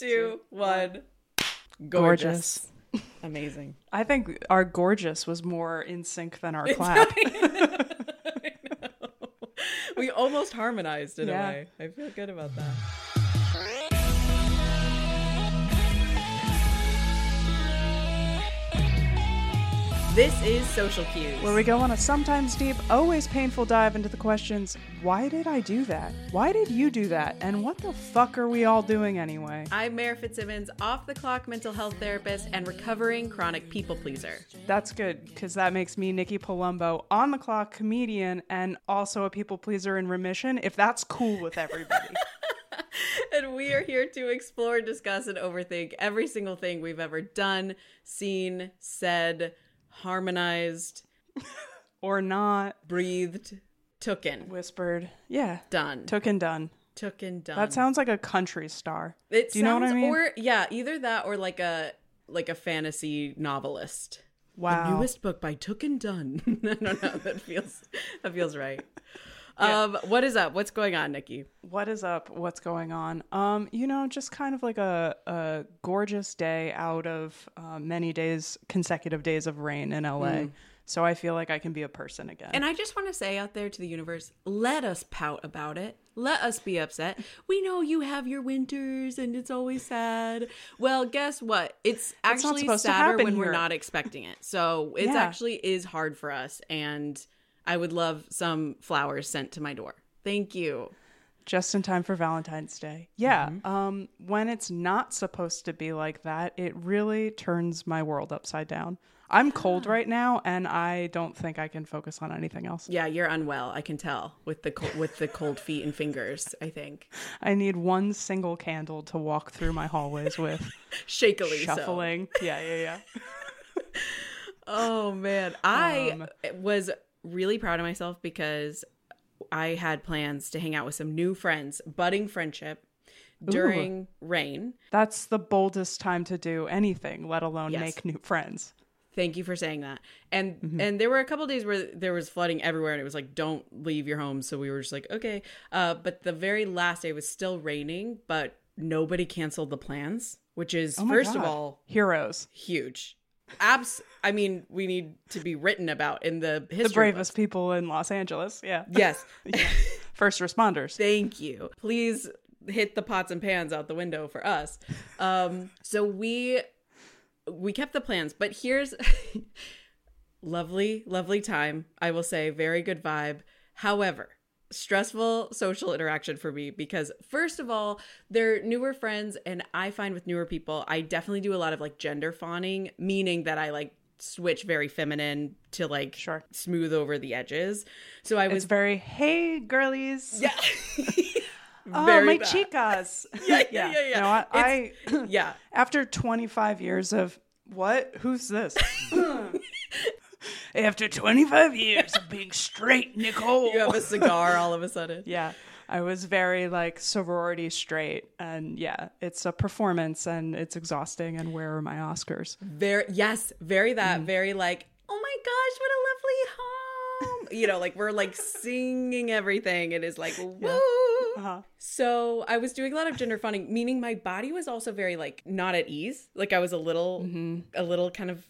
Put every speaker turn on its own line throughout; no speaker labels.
two, one.
Gorgeous.
Amazing.
I think our gorgeous was more in sync than our clap.
we almost harmonized in
Yeah.
a way. I feel good about that. This is Social Cues.
Where we go on a sometimes deep, always painful dive into the questions why did I do that? Why did you do that? And what the fuck are we all doing anyway?
I'm Mere Fitzsimmons, off the clock mental health therapist and recovering chronic people pleaser.
That's good because that makes me Nikki Palumbo, on the clock comedian, and also a people pleaser in remission, if that's cool with everybody.
And we are here to explore, discuss, and overthink every single thing we've ever done, seen, said, harmonized,
or not.
breathed, tooken,
Whispered. Yeah.
done.
Took and done.
Tooken, done.
That sounds like a country star.
It
Do you know what I
sounds-
mean?
Or yeah, either that or like a like a fantasy novelist.
Wow.
Newest book by Took and Done. I don't know. That feels that feels right. Um, what is up? What's going on, Nikki?
What is up? What's going on? Um, you know, just kind of like a, a gorgeous day out of uh, many days, consecutive days of rain in LA. So I feel like I can be a person again.
And I just want to say out there to the universe, let us pout about it. Let us be upset. We know you have your winters and it's always sad. Well, guess what? It's actually
supposed to
sadder
happen
when we're not expecting it. So it
Yeah.
actually is hard for us. And I would love some flowers sent to my door. Thank you.
just in time for Valentine's Day. Yeah. Um, when it's not supposed to be like that, it really turns my world upside down. I'm cold right now, and I don't think I can focus on anything else.
Yeah, you're unwell. I can tell with the col- with the cold feet and fingers. I think
I need one single candle to walk through my hallways with,
shakily so.
shuffling. Yeah, yeah, yeah.
Oh man, I
Um,
was really proud of myself because I had plans to hang out with some new friends, budding friendship during rain.
That's the boldest time to do anything, let alone
Yes.
make new friends.
Thank you for saying that. And
Mm-hmm.
and there were a couple days where there was flooding everywhere and it was like don't leave your home, so we were just like okay. Uh but the very last day was still raining, but nobody canceled the plans, which is
Oh
first of all
Heroes,
huge. Abs I mean, we need to be written about in the history
the bravest people in Los Angeles. Yeah.
Yes.
First responders.
Thank you. Please hit the pots and pans out the window for us. Um, so we we kept the plans, but here's lovely, lovely time. I will say, very good vibe. However, stressful social interaction for me because first of all, they're newer friends, and I find with newer people, I definitely do a lot of like gender fawning, meaning that I like switch very feminine to like
Sure.
smooth over the edges. So I was
It's very, hey, girlies.
yeah.
Oh, my
bad.
chicas.
Yeah, yeah, yeah, yeah.
No, I, I
yeah.
after 25 years of what? Who's this? after 25 years of being straight, Nicole.
You have a cigar all of a sudden.
yeah. I was very like sorority straight and yeah, it's a performance and it's exhausting and where are my Oscars?
Very yes, very
Mm.
that, very like, oh my gosh, what a lovely home. You know, like we're like singing everything. It is like woo.
Uh-huh.
So I was doing a lot of gender fawning, meaning my body was also very like not at ease. Like I was a little,
Mm-hmm.
a little kind of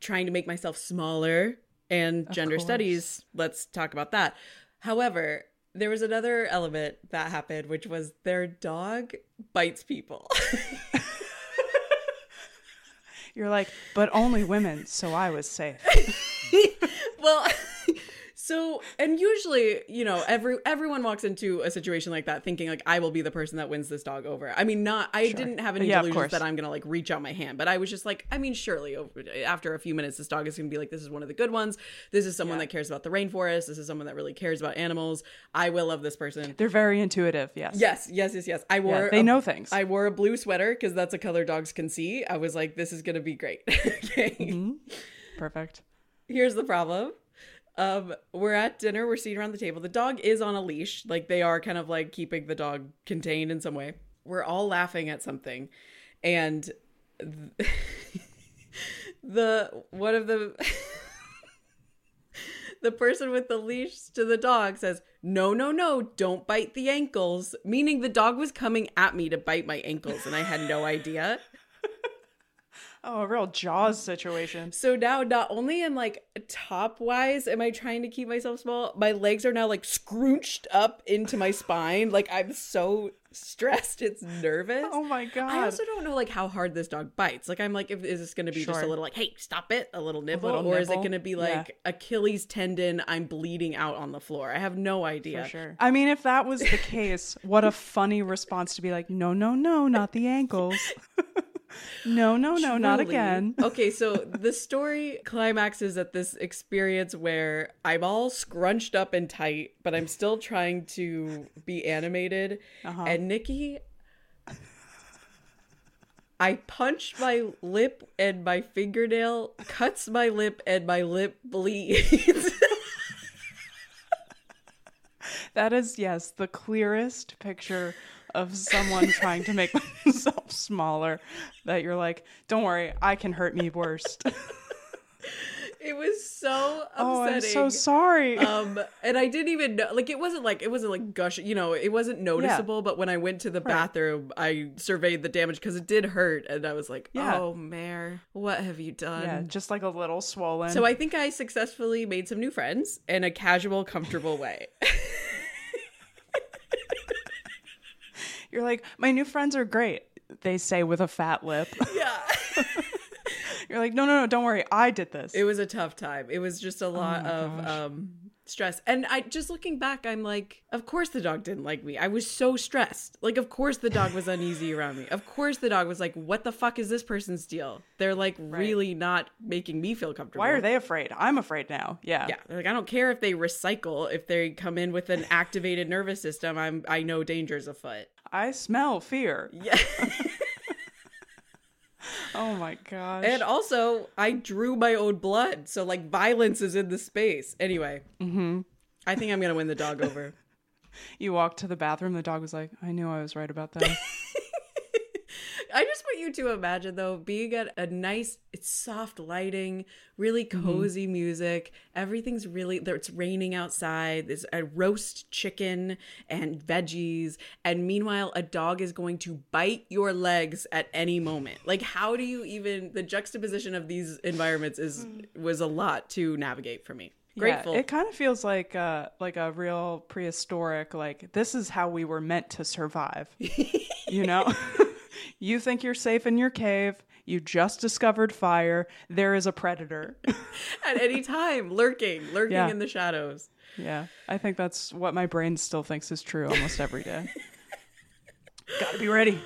trying to make myself smaller. And gender
course.
studies, let's talk about that. However, there was another element that happened, which was their dog bites people.
You're like, but only women, so I was safe.
well so and usually you know every everyone walks into a situation like that thinking like i will be the person that wins this dog over i mean not i didn't have any
Yeah,
delusions that i'm gonna like reach out my hand but i was just like i mean surely over, after a few minutes this dog is gonna be like this is one of the good ones this is someone
Yeah.
that cares about the rainforest this is someone that really cares about animals i will love this person
They're very intuitive, yes.
yes yes yes yes i wore
Yeah, they
a-
know things.
i wore a blue sweater because that's a color dogs can see i was like this is gonna be great okay
Mm-hmm. Perfect.
here's the problem. Um, we're at dinner, we're sitting around the table. The dog is on a leash. Like they are kind of like keeping the dog contained in some way. We're all laughing at something. And th- the one of the the person with the leash to the dog says, no, no, no, don't bite the ankles. Meaning the dog was coming at me to bite my ankles and I had no idea.
Oh, a real Jaws situation.
So now, not only am like top wise, am I trying to keep myself small, my legs are now like scrunched up into my spine. Like I'm so stressed, it's nervous.
Oh my god.
I also don't know like how hard this dog bites. Like I'm like, if is this going to be just a little like, hey, stop it, a little nibble,
little
or is it going to be
Yeah.
like Achilles tendon? I'm bleeding out on the floor. I have no idea.
For sure. I mean, if that was the case, what a funny response to be like, no, no, no, not the ankles. no, no, no, not again.
okay, so the story climaxes at this experience where I'm all scrunched up and tight, but I'm still trying to be animated.
Uh-huh.
And Nikki, I punch my lip and my fingernail cuts my lip and my lip bleeds.
That is, yes, the clearest picture of someone trying to make themselves smaller. That you're like, don't worry, I can hurt me worst.
it was so upsetting.
oh, I'm so sorry.
um and i didn't even know like it wasn't like it wasn't like gush you know it wasn't noticeable but when i went to the bathroom i surveyed the damage because it did hurt and i was like
Yeah.
oh Mere what have you done
yeah, just like a little swollen.
so i think i successfully made some new friends in a casual comfortable way
you're like, my new friends are great. They say with a fat lip.
yeah
You're like, no, no, no, don't worry, I did this.
it was a tough time it was just a lot
my
of
gosh.
um stress. And i just looking back i'm like of course the dog didn't like me. I was so stressed. Like of course the dog was uneasy around me. Of course the dog was like what the fuck is this person's deal? They're like really not making me feel comfortable.
Why are they afraid? I'm afraid now. Yeah.
yeah. They're like i don't care if they recycle if they come in with an activated nervous system i'm i know dangers afoot.
I smell fear.
yeah
Oh my gosh.
and also i drew my own blood so like violence is in the space anyway
mm-hmm.
i think i'm gonna win the dog over
You walked to the bathroom, the dog was like, I knew I was right about that.
I just want you to imagine though being at a nice, it's soft lighting, really cozy music. Everything's really there. It's raining outside. There's a roast chicken and veggies, and meanwhile, a dog is going to bite your legs at any moment. Like, how do you even? The juxtaposition of these environments is was a lot to navigate for me. Grateful.
Yeah, it kind of feels like uh like a real prehistoric like this is how we were meant to survive. you know? you think you're safe in your cave, you just discovered fire, there is a predator.
at any time, lurking, lurking
Yeah.
in the shadows.
yeah. I think that's what my brain still thinks is true almost every day. Got to be ready.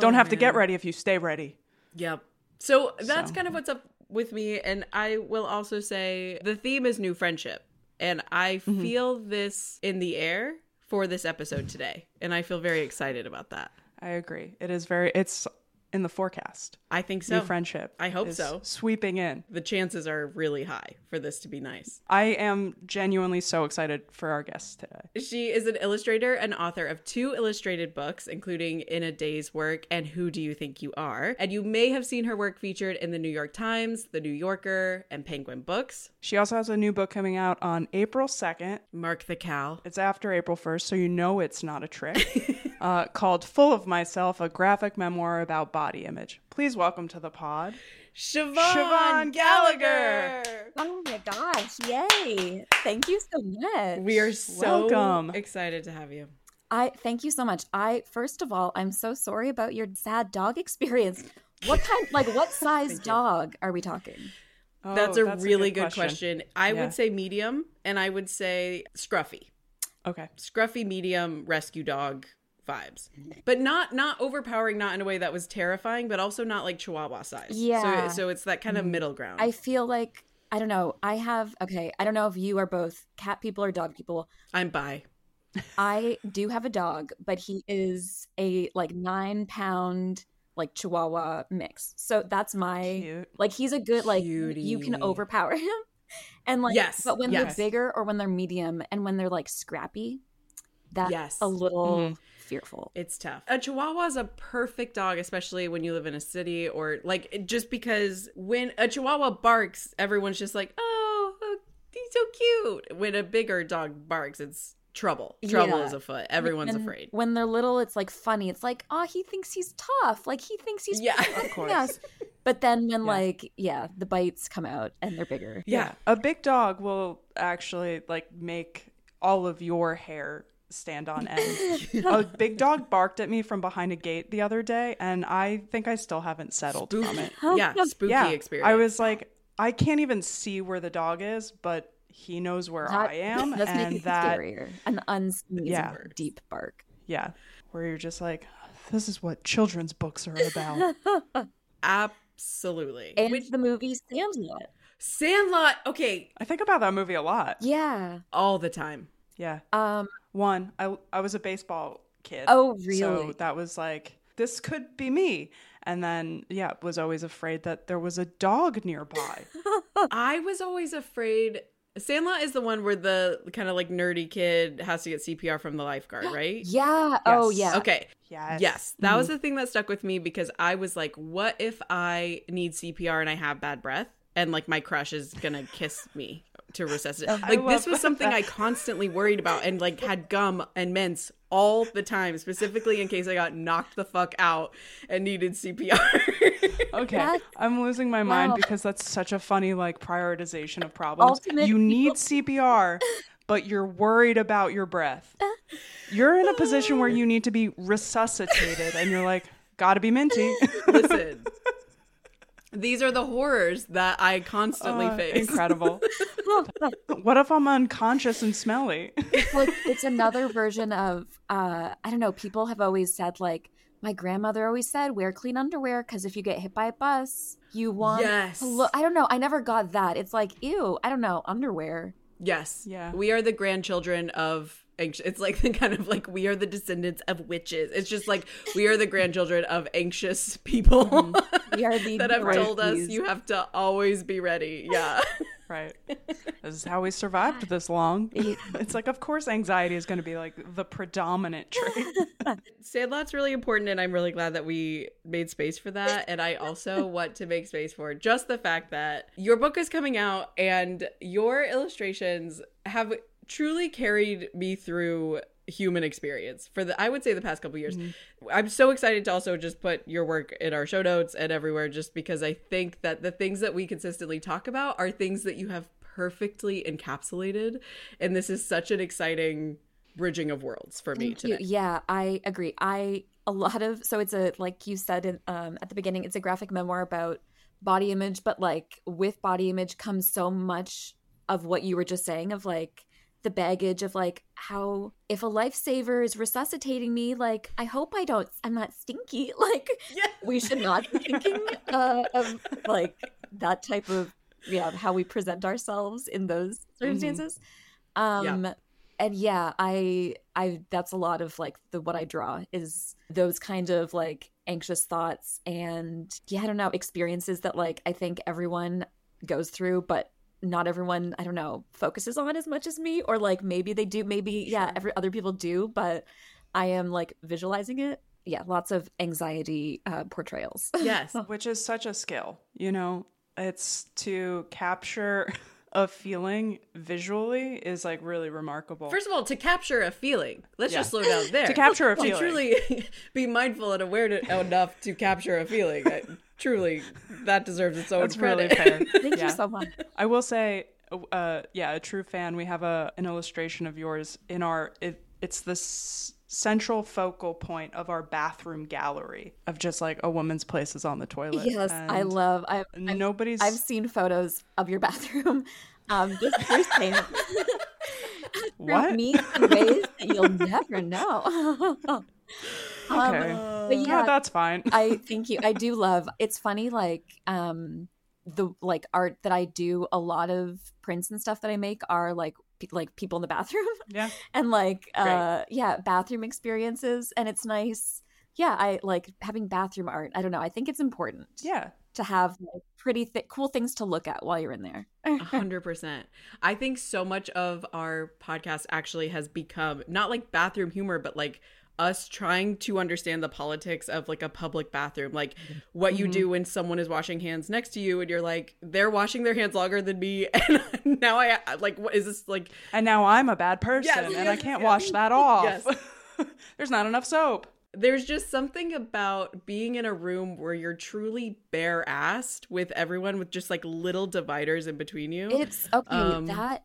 Don't have to get ready if you stay ready.
Yep. So that's
So-
kind of what's up with me. And I will also say the theme is new friendship. And I
Mm-hmm.
feel this in the air for this episode today. And I feel very excited about that.
I agree. It is very it's in the forecast.
I think so.
New friendship.
I hope so.
Sweeping in.
The chances are really high for this to be nice.
I am genuinely so excited for our guest today.
She is an illustrator and author of two illustrated books, including In a Day's Work and Who Do You Think You Are? And you may have seen her work featured in the New York Times, the New Yorker, and Penguin Books.
She also has a new book coming out on April 2nd.
Mark the Cow.
It's after April 1st, so you know it's not a trick. uh, called Full of Myself, a graphic memoir about body image. Please welcome to the pod.
Siobhan,
Siobhan
Gallagher.
Oh my gosh, yay. Thank you so much.
We are so
Welcome.
excited to have you.
I thank you so much. I first of all, I'm so sorry about your sad dog experience. What kind like what size dog are we talking?
Oh,
that's a really good, question. I
Yeah.
would say medium and I would say scruffy.
Okay.
Scruffy medium rescue dog vibes. But not not overpowering, not in a way that was terrifying, but also not like chihuahua size.
Yeah.
So so it's that kind of middle ground.
I feel like I don't know. I have okay, I don't know if you are both cat people or dog people.
I'm bi.
I do have a dog, but he is a like 9 pound like chihuahua mix. So that's my
Cute.
Like he's a good like you can overpower him. And like
Yes,
but when
yes.
they're bigger or when they're medium and when they're like scrappy, that's
Yes.
a little
Mhm.
Fearful.
It's tough. A Chihuahua is a perfect dog, especially when you live in a city or like just because when a Chihuahua barks, everyone's just like, oh, oh, he's so cute. When a bigger dog barks, it's trouble. Trouble
Yeah.
is afoot. Everyone's
And
afraid.
When they're little, it's like funny. It's like, oh, he thinks he's tough. Like he thinks he's
Yeah.
of
course.
Yes. But then when
Yeah.
like yeah, the bites come out and they're bigger.
Yeah.
A big dog will actually like make all of your hair stand on end. a big dog barked at me from behind a gate the other day, and I think I still haven't settled from it.
yeah, spooky
yeah,
experience.
I was like, I can't even see where the dog is, but he knows where
That-
I am,
That's
and
making it
that
scarier. An unsneezing
Yeah.
deep bark.
yeah, where you're just like, this is what children's books are about.
absolutely.
And
Which
the movie Sandlot.
Sandlot, okay,
I think about that movie a lot.
Yeah.
all the time.
Yeah,
Um
one, I I was a baseball kid.
Oh, really?
So that was like, this could be me. And then, yeah, was always afraid that there was a dog nearby.
I was always afraid. Sandlot is the one where the kind of like nerdy kid has to get CPR from the lifeguard, right?
yeah. Oh yeah.
Okay.
Yes.
Yes, that was mm-hmm. the thing that stuck with me because I was like, what if I need CPR and I have bad breath and like my crush is gonna kiss me to resuscitate? Like this was something
that.
I constantly worried about and like had gum and mints all the time, specifically in case I got knocked the fuck out and needed CPR.
Okay.
That's-
I'm losing my mind
wow.
because that's such a funny like prioritization of problems.
Ultimate
you need CPR, but you're worried about your breath. You're in a position where you need to be resuscitated and you're like, gotta be minty.
Listen. These are the horrors that I constantly
Uh,
face.
incredible. what if I'm unconscious and smelly?
like it's another version of uh i don't know people have always said like my grandmother always said wear clean underwear because if you get hit by a bus you want
Yes.
to look i don't know i never got that it's like ew i don't know underwear
Yes.
Yeah.
We are the grandchildren of anxious. It's like the kind of like we are the descendants of witches. It's just like we are the grandchildren of anxious people mm-hmm.
we are the
that have told us you have to always be ready. Yeah.
right. This is how we survived this long. It's like, of course, anxiety is going to be like the predominant trait.
Sandlot's really important, and I'm really glad that we made space for that. And I also want to make space for just the fact that your book is coming out and your illustrations have truly carried me through human experience for the I would say the past couple years. I'm so excited to also just put your work in our show notes and everywhere just because I think that the things that we consistently talk about are things that you have perfectly encapsulated and this is such an exciting bridging of worlds for me
Thank
today.
you. Yeah, I agree. I a lot of so it's a like you said in, um, at the beginning, it's a graphic memoir about body image, but like with body image comes so much of what you were just saying of like the baggage of like how if a lifesaver is resuscitating me, like I hope I don't, I'm not stinky. Like
Yeah.
we should not be thinking uh, of like that type of yeah how we present ourselves in those circumstances. Um, and yeah i i that's a lot of like the what i draw is those kind of like anxious thoughts and yeah i don't know experiences that like i think everyone goes through but not everyone i don't know focuses on as much as me or like maybe they do maybe yeah every other people do but i am like visualizing it. Yeah lots of anxiety uh portrayals.
Yes.
which is such a skill you know? It's to capture a feeling visually is like really remarkable
First of all, to capture a feeling, let's
Yeah.
just slow down there.
To capture a feeling, To
truly be mindful and aware to, enough to capture a feeling. I, truly, that deserves its own
that's really fair
thank
Yeah.
you so much
i will say uh yeah a true fan we have a an illustration of yours in our it, it's the s- central focal point of our bathroom gallery of just like a woman's places on the toilet
yes i love i
nobody's
I've seen photos of your bathroom. Um, just firsthand.
what
Me in ways that you'll never know. Um,
okay
but
yeah
yeah,
that's fine
I thank you. I do love. It's funny, like um, the like art that I do. A lot of prints and stuff that I make are like like people in the bathroom.
Yeah.
And like uh yeah bathroom experiences. And it's nice yeah i like having bathroom art i don't know i think it's important
yeah.
to have like, pretty th- cool things to look at while you're in there.
Hundred percent. I think so much of our podcast actually has become not like bathroom humor, but like us trying to understand the politics of like a public bathroom like what you
Mm-hmm.
do when someone is washing hands next to you and you're like they're washing their hands longer than me and now i like what is this like
And now I'm a bad person
Yes,
and I can't
yes.
wash that off.
Yes.
There's not enough soap.
there's just something about being in a room where you're truly bare assed with everyone with just like little dividers in between you
It's okay.
Um,
that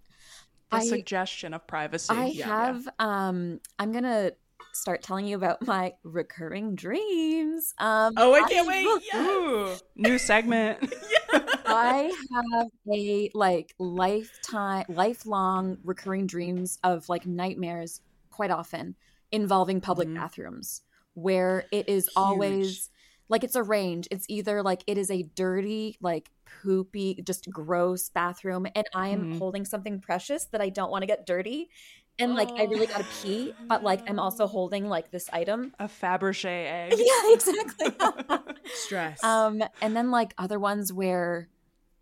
The
I
suggestion of privacy.
I
yeah.
have um I'm gonna start telling you about my recurring dreams. Um
oh i can't wait yes!
Ooh, new segment.
I have a like lifetime lifelong recurring dreams of like nightmares quite often involving public
Mhm.
bathrooms where it is always like it's a range. It's either like it is a dirty, like poopy, just gross bathroom and I am
Mhm.
holding something precious that I don't want to get dirty. And like I really gotta pee, but like I'm also holding like this item.
a Fabergé egg.
Yeah, exactly.
stress
um and then like other ones where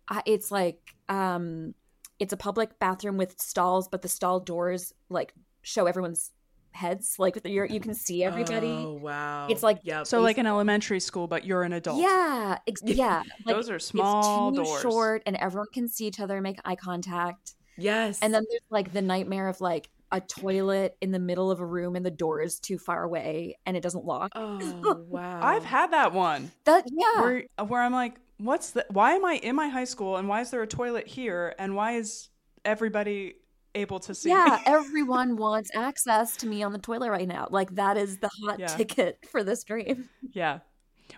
I, it's like um it's a public bathroom with stalls but the stall doors like show everyone's heads like you're, you can see everybody
oh wow
It's like-
yep.
So like an elementary school, but you're an adult.
yeah ex- yeah like
Those are small
it's too
doors.
short and everyone can see each other and make eye contact
yes
and then there's like the nightmare of like a toilet in the middle of a room and the door is too far away and it doesn't lock
oh wow
I've had that one
that yeah
where where I'm like, what's the? Why am I in my high school and why is there a toilet here and why is everybody able to see?
Yeah,
me?
everyone wants access to me on the toilet right now. Like that is the hot
Yeah.
ticket for this dream.
yeah.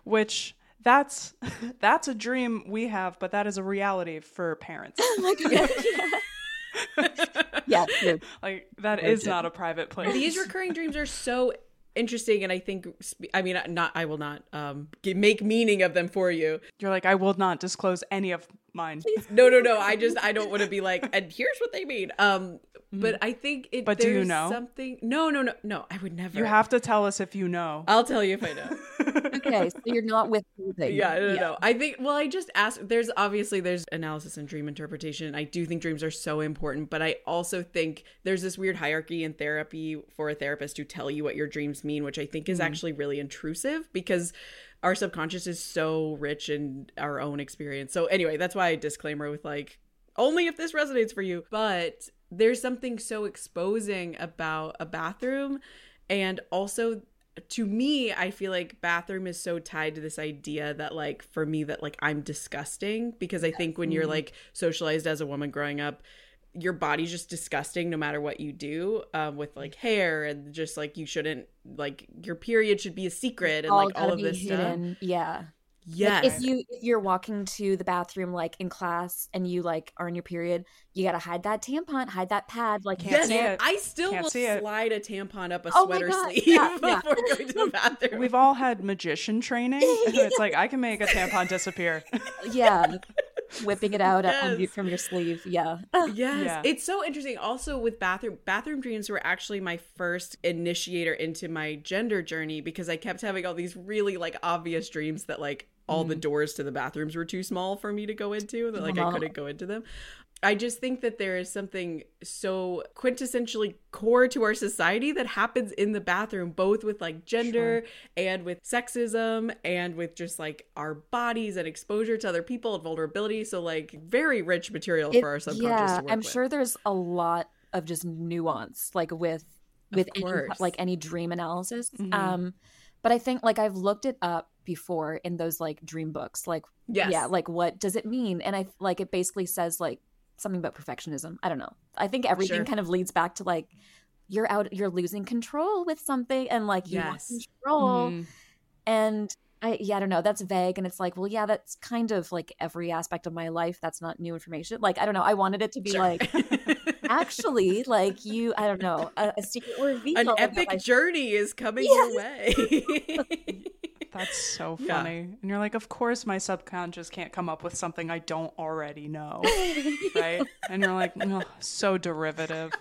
Which that's that's a dream we have, but that is a reality for parents.
Oh my god. Yeah, yeah.
Like that
Very
is
good.
not a private place.
these recurring dreams are so interesting and i think i mean not i will not um make meaning of them for you
You're like, I will not disclose any of mine.
no no no i just i don't want to be like and here's what they mean um but i think it
Mm-hmm. But do you know?
something no no no no i would never
You have to tell us if you know.
i'll tell you if i know
Okay, so you're not with breathing.
yeah no, no no i think well i just asked there's obviously there's analysis and dream interpretation i do think dreams are so important but i also think there's this weird hierarchy in therapy for a therapist to tell you what your dreams mean which i think is actually really intrusive because our subconscious is so rich in our own experience. So anyway that's why i disclaimer with like only if this resonates for you. But there's something so exposing about a bathroom. And also to me i feel like bathroom is so tied to this idea that like for me that like i'm disgusting. Because i think when you're like socialized as a woman growing up your body's just disgusting no matter what you do um, with like hair and just like you shouldn't like your period should be a secret and like all of
be
this stuff
hidden. Yeah.
yes
If you if you're walking to the bathroom like in class and you like are in your period, you gotta hide that tampon, hide that pad. Like
Can't
yes,
see it.
I still
Can't
will
see it.
slide a tampon up a
Oh
sweater
God,
sleeve
yeah, yeah.
before going to the bathroom.
We've all had magician training. and it's like I can make a tampon disappear.
yeah, whipping it out on you
Yes.
from your sleeve. Yeah.
Yes,
Yeah.
it's so interesting. Also, with bathroom bathroom dreams were actually my first initiator into my gender journey because I kept having all these really like obvious dreams that like all the mm-hmm. doors to the bathrooms were too small for me to go into that like I
uh-huh.
couldn't go into them. I just think that there is something so quintessentially core to our society that happens in the bathroom, both with like gender and with sexism and with just like our bodies and exposure to other people and vulnerability. So, like, very rich material
It-
for our subconscious
yeah,
to work
I'm
with.
sure there's a lot of just nuance, like with with any, like any dream analysis.
Mhm.
Um, but I think like I've looked it up before in those like dream books, like
Yes.
yeah, like what does it mean? And I like it basically says like something about perfectionism. I don't know. I think everything
Sure.
kind of leads back to like you're out, you're losing control with something, and like you
Yes.
want control.
Mhm.
And I yeah, I don't know. That's vague, and it's like, well, yeah, that's kind of like every aspect of my life. That's not new information. Like I don't know. I wanted it to be
Sure.
like actually like you. I don't know a, a secret reveal.
An epic journey is coming
Yes.
your way.
That's so
Yeah.
funny. And you're like, of course my subconscious can't come up with something I don't already know. right? And you're like, "Ugh, so derivative.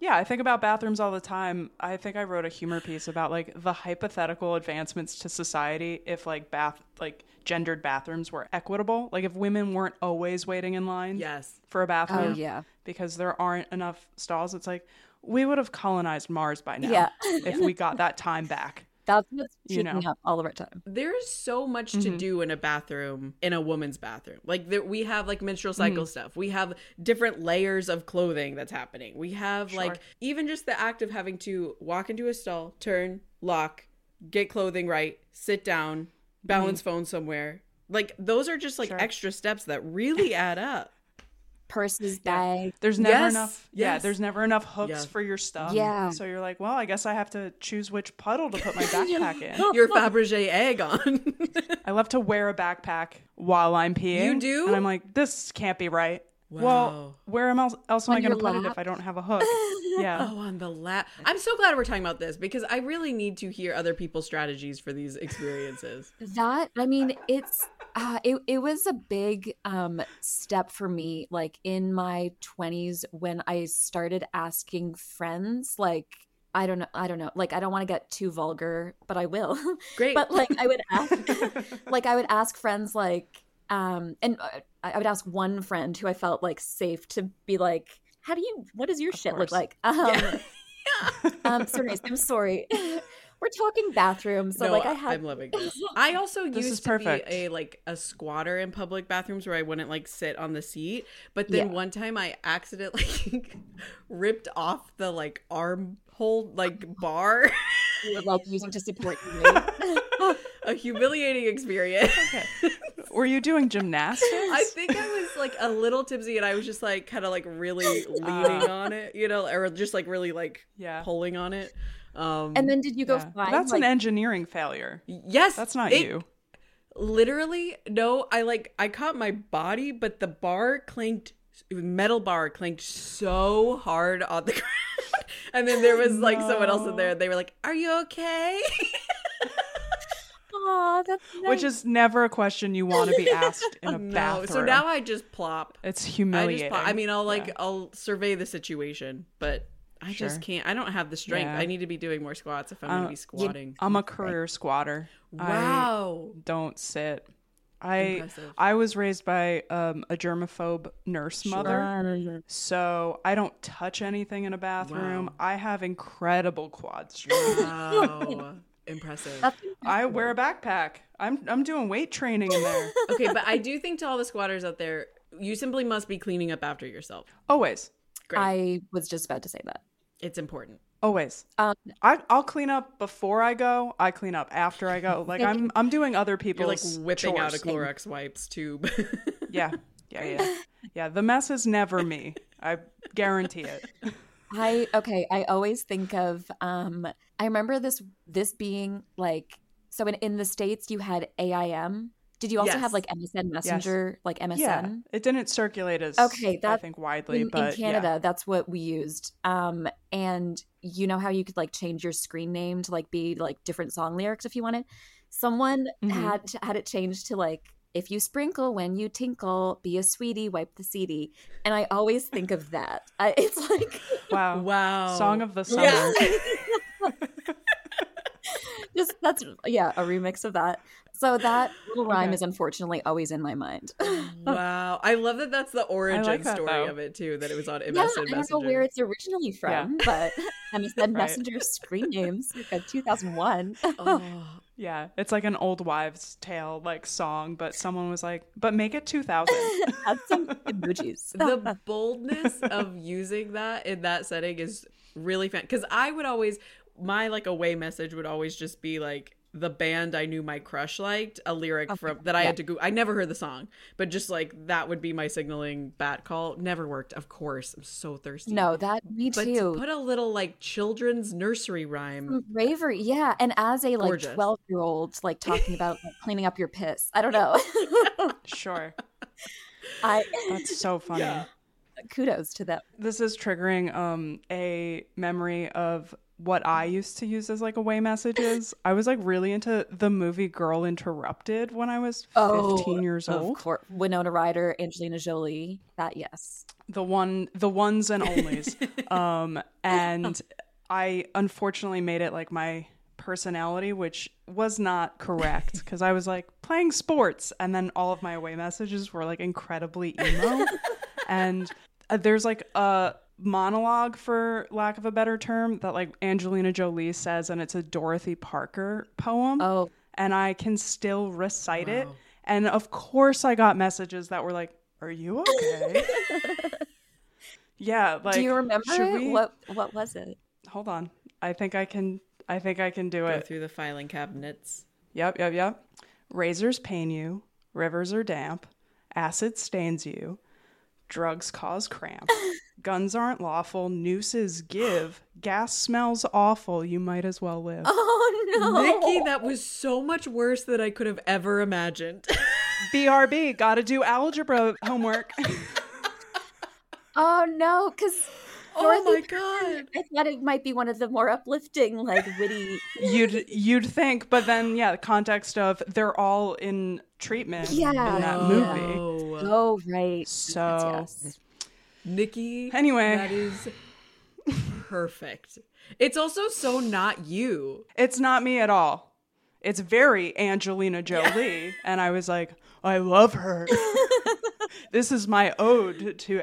Yeah, I think about bathrooms all the time. I think I wrote a humor piece about like the hypothetical advancements to society if like bath like gendered bathrooms were equitable. Like if women weren't always waiting in line
yes.
for a bathroom
Oh yeah.
because there aren't enough stalls. It's like, we would have colonized Mars by now
Yeah.
if we got that time back.
That's what's
You know.
up all of our time.
There's so much to
Mm-hmm.
do in a bathroom, in a woman's bathroom. Like there, we have like menstrual
Mm-hmm.
cycle stuff. We have different layers of clothing that's happening. We have like even just the act of having to walk into a stall, turn, lock, get clothing right, sit down, balance phone somewhere. Like those are just like
Mm-hmm. Sure.
extra steps that really add up.
Purses, bags.
There's never
Yes,
enough. Yeah,
yes.
there's never enough hooks
Yeah.
for your stuff.
Yeah.
So you're like, well, I guess I have to choose which puddle to put my backpack in.
Your Fabergé egg on.
I love to wear a backpack while I'm peeing.
You do?
And I'm like, this can't be right.
Wow.
Well, where am else, else am
On
I going to
your
put it if I don't have a hook? Yeah.
Oh, on the lap. I'm so glad we're talking about this because I really need to hear other people's strategies for these experiences.
That I mean, it's uh, it it was a big um step for me, like in my twenties when I started asking friends, like I don't know, I don't know, like I don't want to get too vulgar, but I will.
Great.
but like I would ask, like I would ask friends, like um, and uh, I I would ask one friend who I felt like safe to be like, how do you, what does your shit look like? Um, um, so anyways, I'm sorry. We're talking bathrooms, so
no,
like I had
I'm loving this. I also
This
used
is
to
perfect.
be a like a squatter in public bathrooms where I wouldn't like sit on the seat. But then
Yeah.
one time I accidentally ripped off the like arm hold like bar.
you were like using to support your weight.
a humiliating experience.
Okay. Were you doing gymnastics?
I think I was like a little tipsy and I was just like kind of like really leaning on it, you know, or just like really like
Yeah.
pulling on it. Um
And then did you go
Yeah.
find
That's
like,
an engineering failure.
yes,
That's not
it-
you.
Literally, no. I like I caught my body, but the bar clanked. Metal bar clanked so hard on the ground, and then there was like someone else in there. And they were like, "Are you okay?"
Aw, that's
Which is never a question you want to be asked in a
no.
bathroom.
So now I just plop.
it's
I just
humiliating.
plop. I mean, I'll like
Yeah.
I'll survey the situation, but I
Sure.
just can't. I don't have the strength.
Yeah.
I need to be doing more squats if I'm
Uh,
going to be squatting.
I'm a career squatter. I
wow.
don't sit. I
Impressive.
I was raised by um, a germaphobe nurse mother, so I don't touch anything in a bathroom.
Wow.
I have incredible quad strength.
Wow. Impressive.
I wear a backpack. I'm I'm doing weight training in there
okay, but I do think to all the squatters out there, you simply must be cleaning up after yourself.
always,
Great.
I was just about to say that.
it's important.
always.
Um,
I I'll clean up before I go. I clean up after I go. Like I'm I'm doing other
You're
people's
like whipping out a. Clorox wipes tube.
Yeah, yeah, yeah, yeah. The mess is never me. I guarantee it.
I okay. I always think of. Um, I remember this this being like so in in the states you had AIM. Did you also
Yes.
have like MSN Messenger, like MSN?
Yeah, it didn't circulate as
Okay, that, I
think widely,
in,
but
in Canada, that's what we used. Um, and you know how you could like change your screen name to like be like different song lyrics if you wanted. Someone
Mhm.
had had it changed to like if you sprinkle when you tinkle, be a sweetie, wipe the seedy. And I always think of that. I, it's like.
Wow.
wow.
Song of the summer.
Yeah.
just that's yeah, a remix of that. So that little rhyme
Okay.
is unfortunately always in my mind.
wow. I love that that's the origin
like that,
story
though.
of it too, that it was on MSN
yeah, I don't know where it's originally from, but MSN Messenger screen names, like 2001.
oh,
Yeah, it's like an old wives' tale like song, but someone was like, "But make it 2000."
Add some emojis.
the boldness of using that in that setting is really fun because i would always my like away message would always just be like the band i knew my crush liked a lyric from that i
yeah.
had to go i never heard the song but just like that would be my signaling bat call never worked of course i'm so thirsty
No, that me
but
too.
to put a little like children's nursery rhyme
Some bravery, yeah. And as a like twelve year old, like talking about like, cleaning up your piss. I don't know.
sure,
I
that's so funny.
Yeah.
kudos to them.
This is triggering um a memory of what I used to use as like away messages. I was like really into the movie Girl Interrupted when I was 15 years old.
Of course, Winona Ryder, Angelina Jolie. That yes.
the one the ones and onlys um and i unfortunately made it like my personality which was not correct because i was like playing sports and then all of my away messages were like incredibly emo and uh, there's like a monologue for lack of a better term that like Angelina Jolie says and it's a Dorothy Parker poem
Oh,
and I can still recite it and of course I got messages that were like are you okay? yeah, like
do you remember
we-
What What was it?
Hold on. I think I can I think I can do
Go
it.
through the filing cabinets.
Yep, yep, yep. Razors pain you, rivers are damp, acid stains you, drugs cause cramp, guns aren't lawful, nooses give, gas smells awful, you might as well live.
Oh no,
Nikki, that was so much worse than I could have ever imagined.
BRB, gotta do algebra homework.
Oh no, because
oh my god.
I thought it might be one of the more uplifting, like witty.
you'd you'd think, but then yeah, the context of they're all in treatment
Yeah.
in that
Yeah.
movie.
Oh.
Oh right,
So
yes, yes.
Nikki.
Anyway.
That is perfect. It's also so not you.
It's not me at all. It's very Angelina Jolie. And I was like, I love her. this is my ode to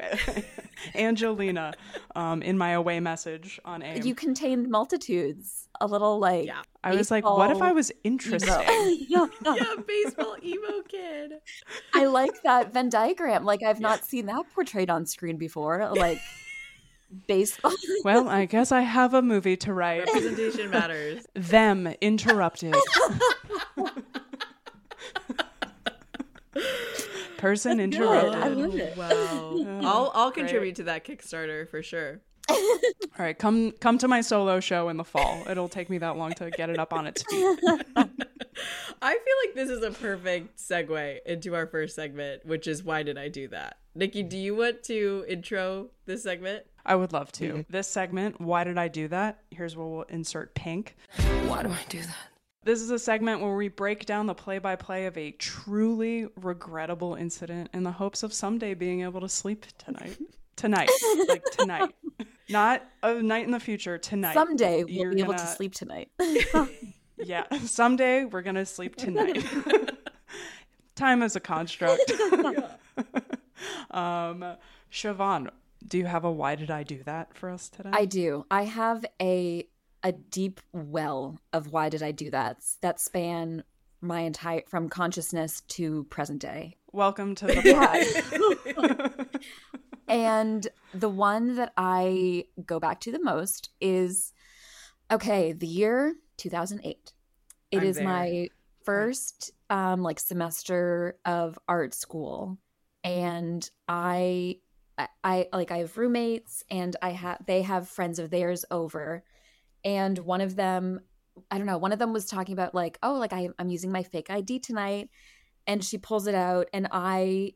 Angelina um, in my away message on AIM.
You contained multitudes. A little like
Yeah.
I was like, what if I was interesting?
emo. Yeah.
Yeah, baseball emo kid.
I like that Venn diagram. Like I've not seen that portrayed on screen before. Like baseball.
well, I guess I have a movie to write.
Representation matters.
Them interrupted. Person interrupted.
I love it.
Wow. I'll I'll
Great.
contribute to that Kickstarter for sure.
All right, come come to my solo show in the fall. It'll take me that long to get it up on its feet.
I feel like this is a perfect segue into our first segment, which is why did I do that? Nikki, do you want to intro this segment?
I would love to. This segment, why did I do that? Here's where we'll insert pink.
Why do I do that?
This is a segment where we break down the play by play of a truly regrettable incident in the hopes of someday being able to sleep tonight. Tonight. like tonight. Not a night in the future, tonight.
Someday we'll
You're
be able to
gonna-
sleep tonight.
Yeah. Someday we're going to sleep tonight. Time is a construct. um, Siobhan, do you have a why did I do that for us today?
I do. I have a a deep well of why did I do that that span my entire from consciousness to present day.
Welcome to the
Yeah. and the one that I go back to the most is okay, the year 2008. It
I'm
is
there.
my first um like semester of art school and I I, I like I have roommates and I have they have friends of theirs over and one of them I don't know, one of them was talking about like, oh, like I, I'm using my fake ID tonight and she pulls it out and I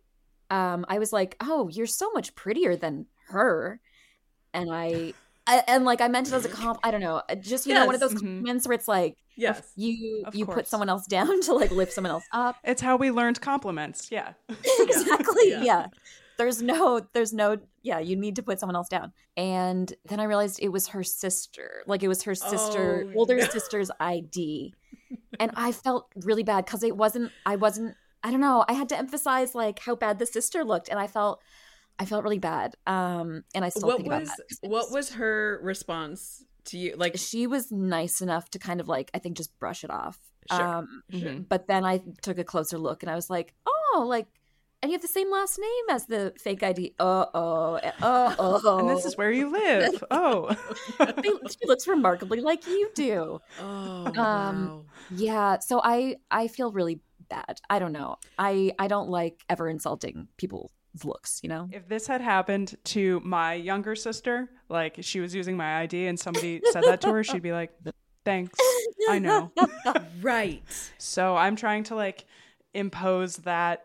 um I was like, "Oh, you're so much prettier than her." And I, I and like I meant it as a comp. I don't know, just you know, one of
Yes.
those
Mhm.
compliments where it's like,
Yes.
you you put someone else down to like lift someone else up.
It's how we learned compliments. Yeah.
exactly.
Yeah.
Yeah. There's no, there's no, yeah, you need to put someone else down. And then I realized it was her sister. Like it was her sister,
Oh,
older
no.
sister's ID. And I felt really bad because it wasn't, I wasn't, I don't know, I had to emphasize like how bad the sister looked. And I felt, I felt really bad. Um, and I still
What
think
was
about that.
what was her response to you? Like
she was nice enough to kind of like, I think just brush it off.
Sure.
Um,
Sure.
but then I took a closer look and I was like, oh, like, and you have the same last name as the fake ID. Uh oh. Uh oh.
And this is where you live. Oh.
she looks remarkably like you do.
Oh
Um,
wow.
Yeah. So I I feel really bad. I don't know. I I don't like ever insulting people's looks. You know.
if this had happened to my younger sister, like she was using my ID and somebody said that to her, she'd be like, thanks. I know.
Right.
So I'm trying to like impose that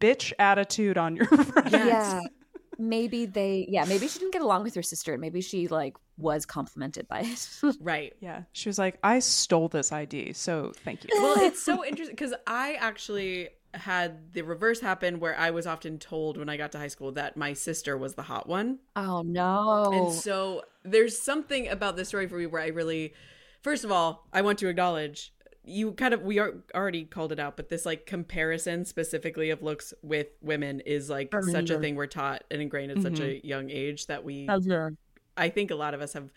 bitch attitude on your friends.
Yeah. Maybe they. Yeah. Maybe she didn't get along with her sister. and Maybe she like was complimented by it.
Right.
Yeah. She was like, I stole this ID, so thank you.
Well, it's so interesting because I actually had the reverse happen where I was often told when I got to high school that my sister was the hot one.
oh no.
And so there's something about this story for me where I really, first of all, I want to acknowledge you kind of we are already called it out, but this like comparison specifically of looks with women is like such a thing we're taught and ingrained at such a young age that we I think a lot of us have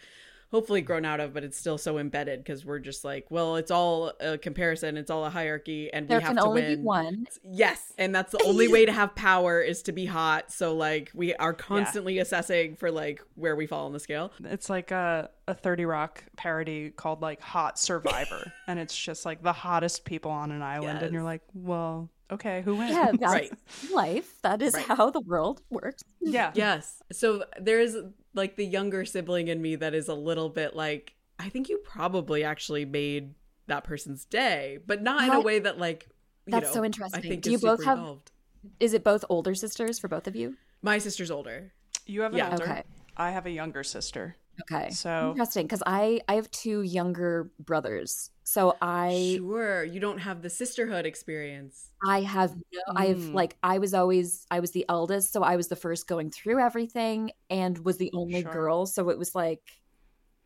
hopefully grown out of, but it's still so embedded because we're just like, well, it's all a comparison, it's all a hierarchy, and
there
we have
can
to
only
win.
be one.
Yes, and that's the only way to have power is to be hot. So like we are constantly assessing for like where we fall on the scale.
It's like a, a 30 Rock parody called like Hot Survivor. and it's just like the hottest people on an island.
Yes.
And you're like, well, okay, who wins?
Yeah, that's
Right.
life. That is
Right.
how the world works.
yeah.
Yes. So there's like the younger sibling in me that is a little bit like, I think you probably actually made that person's day, but not in a way that like you
That's
know,
so
I
interesting.
think
Do you both have-
evolved.
Is it both older sisters for both of you?
My sister's older.
You have an
Yeah.
older.
Okay.
I have a younger sister.
Okay.
So
Interesting, because I I have two younger brothers, so I
sure, you don't have the sisterhood experience.
I have no I've
Mm.
like I was always I was the eldest, so I was the first going through everything and was the only
Sure.
girl. So it was like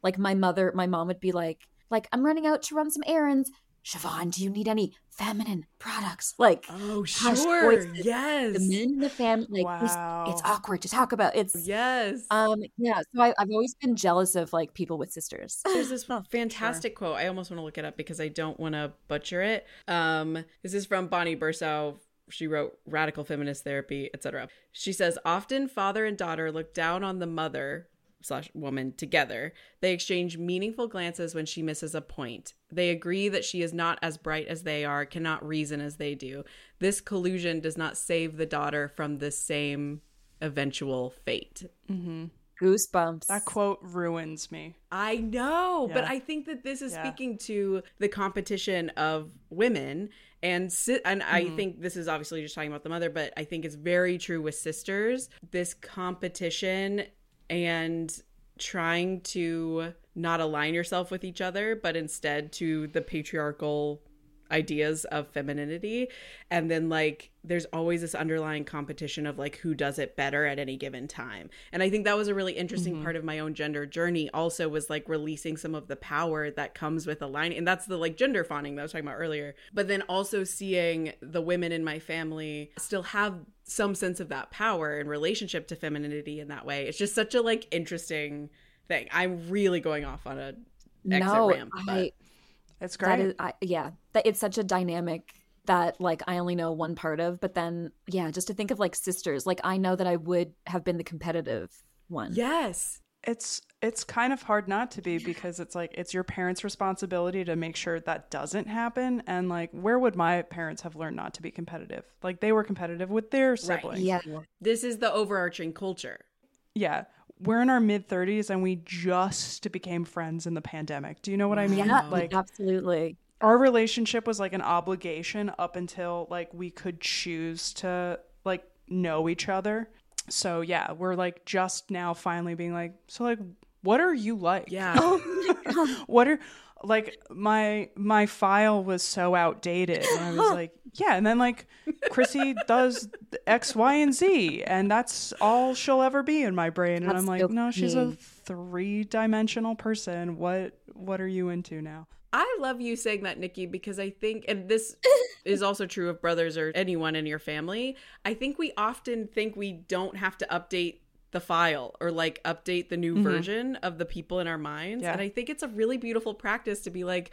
like my mother my mom would be like like I'm running out to run some errands. Siobhán, do you need any feminine products? Like
Oh, sure.
voices.
Yes.
the men in the family like
Wow.
it's awkward to talk about. It's
Yes.
um yeah, so I, I've always been jealous of like people with sisters.
There's this fantastic quote. I almost want to look it up because I don't want to butcher it. Um, this is from Bonnie Burstow. She wrote Radical Feminist Therapy, etc. She says, often father and daughter look down on the mother slash woman together. They exchange meaningful glances when she misses a point. They agree that she is not as bright as they are, cannot reason as they do. This collusion does not save the daughter from the same eventual fate.
mhm Goosebumps.
that quote ruins me.
I know, but I think that this is
Yeah.
speaking to the competition of women and si- and I
Mm-hmm.
think this is obviously just talking about the mother, but I think it's very true with sisters. This competition and trying to not align yourself with each other, but instead to the patriarchal ideas of femininity. And then like there's always this underlying competition of like who does it better at any given time. And i think that was a really interesting mm-hmm. part of my own gender journey also was like releasing some of the power that comes with aligning and that's the like gender fawning that i was talking about earlier. But then also seeing the women in my family still have some sense of that power in relationship to femininity in that way. It's just such a like interesting thing. I'm really going off on a exit
no,
ramp but-
I
It's
that
great.
is I, yeah that it's such a dynamic that like i only know one part of but then yeah just to think of like sisters like i know that i would have been the competitive one
yes
it's it's kind of hard not to be because it's like it's your parents' responsibility to make sure that doesn't happen. And like, where would my parents have learned not to be competitive? Like they were competitive with their siblings.
yeah
this is the overarching culture
yeah. We're in our mid thirties and we just became friends in the pandemic. Do you know what I mean?
yeah
Like
absolutely
our relationship was like an obligation up until like we could choose to like know each other. So yeah, we're like just now finally being like, so like what are you like?
yeah
what are like my my file was so outdated and i was like yeah and then like chrissy does x y and z and that's all she'll ever be in my brain. And
That's
i'm like no she's a three-dimensional person. What what are you into now?
I love you saying that, Nikki, because I think, and this is also true of brothers or anyone in your family. I think we often think we don't have to update the file or like update the new mm-hmm. version of the people in our minds.
Yeah.
And I think it's a really beautiful practice to be like,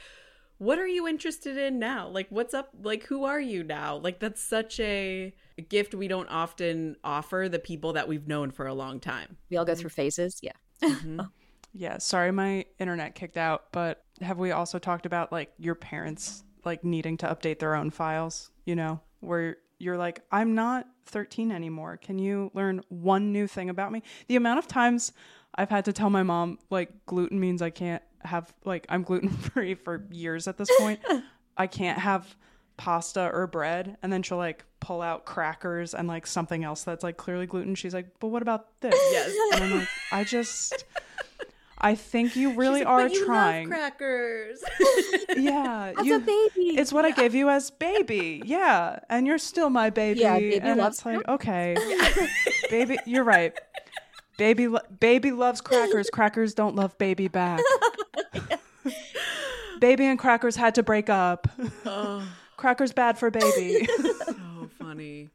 what are you interested in now? Like, what's up? Like, who are you now? Like, that's such a gift we don't often offer the people that we've known for a long time.
we all go mm-hmm. through phases yeah mm-hmm.
yeah sorry my internet kicked out but have we also talked about like your parents like needing to update their own files you know where you're like i'm not 13 anymore. Can you learn one new thing about me? The amount of times i've had to tell my mom like gluten means i can't have like i'm gluten free for years at this point. I can't have pasta or bread. And then she'll like pull out crackers and like something else that's like clearly gluten. She's like but what about this?
Yes.
and i'm like i just I think you really
She's like,
are
"But you
trying.
Love crackers.
yeah,
That's
you-
a baby.
It's what I gave you as baby. Yeah, and you're still my baby.
Yeah, baby
and
loves
it's like okay, baby, you're right. Baby, lo- baby loves crackers. Crackers don't love baby back. baby and crackers had to break up.
Oh,
crackers bad for baby.
so funny.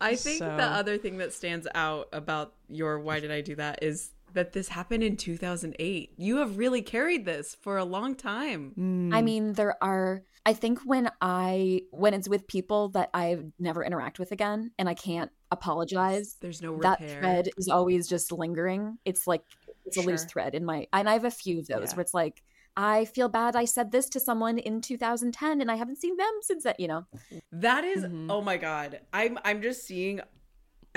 I think
So-
the other thing that stands out about your why did I do that is that this happened in 2008. You have really carried this for a long time.
Mm.
I mean, there are. I think when I when it's with people that I never interact with again, and I can't apologize,
There's no
that thread is always just lingering. It's like it's a loose thread in my. And I have a few of those
Yeah.
where it's like I feel bad. I said this to someone in 2010, and I haven't seen them since that. You know,
That is-
Mhm.
oh my god. I'm I'm just seeing I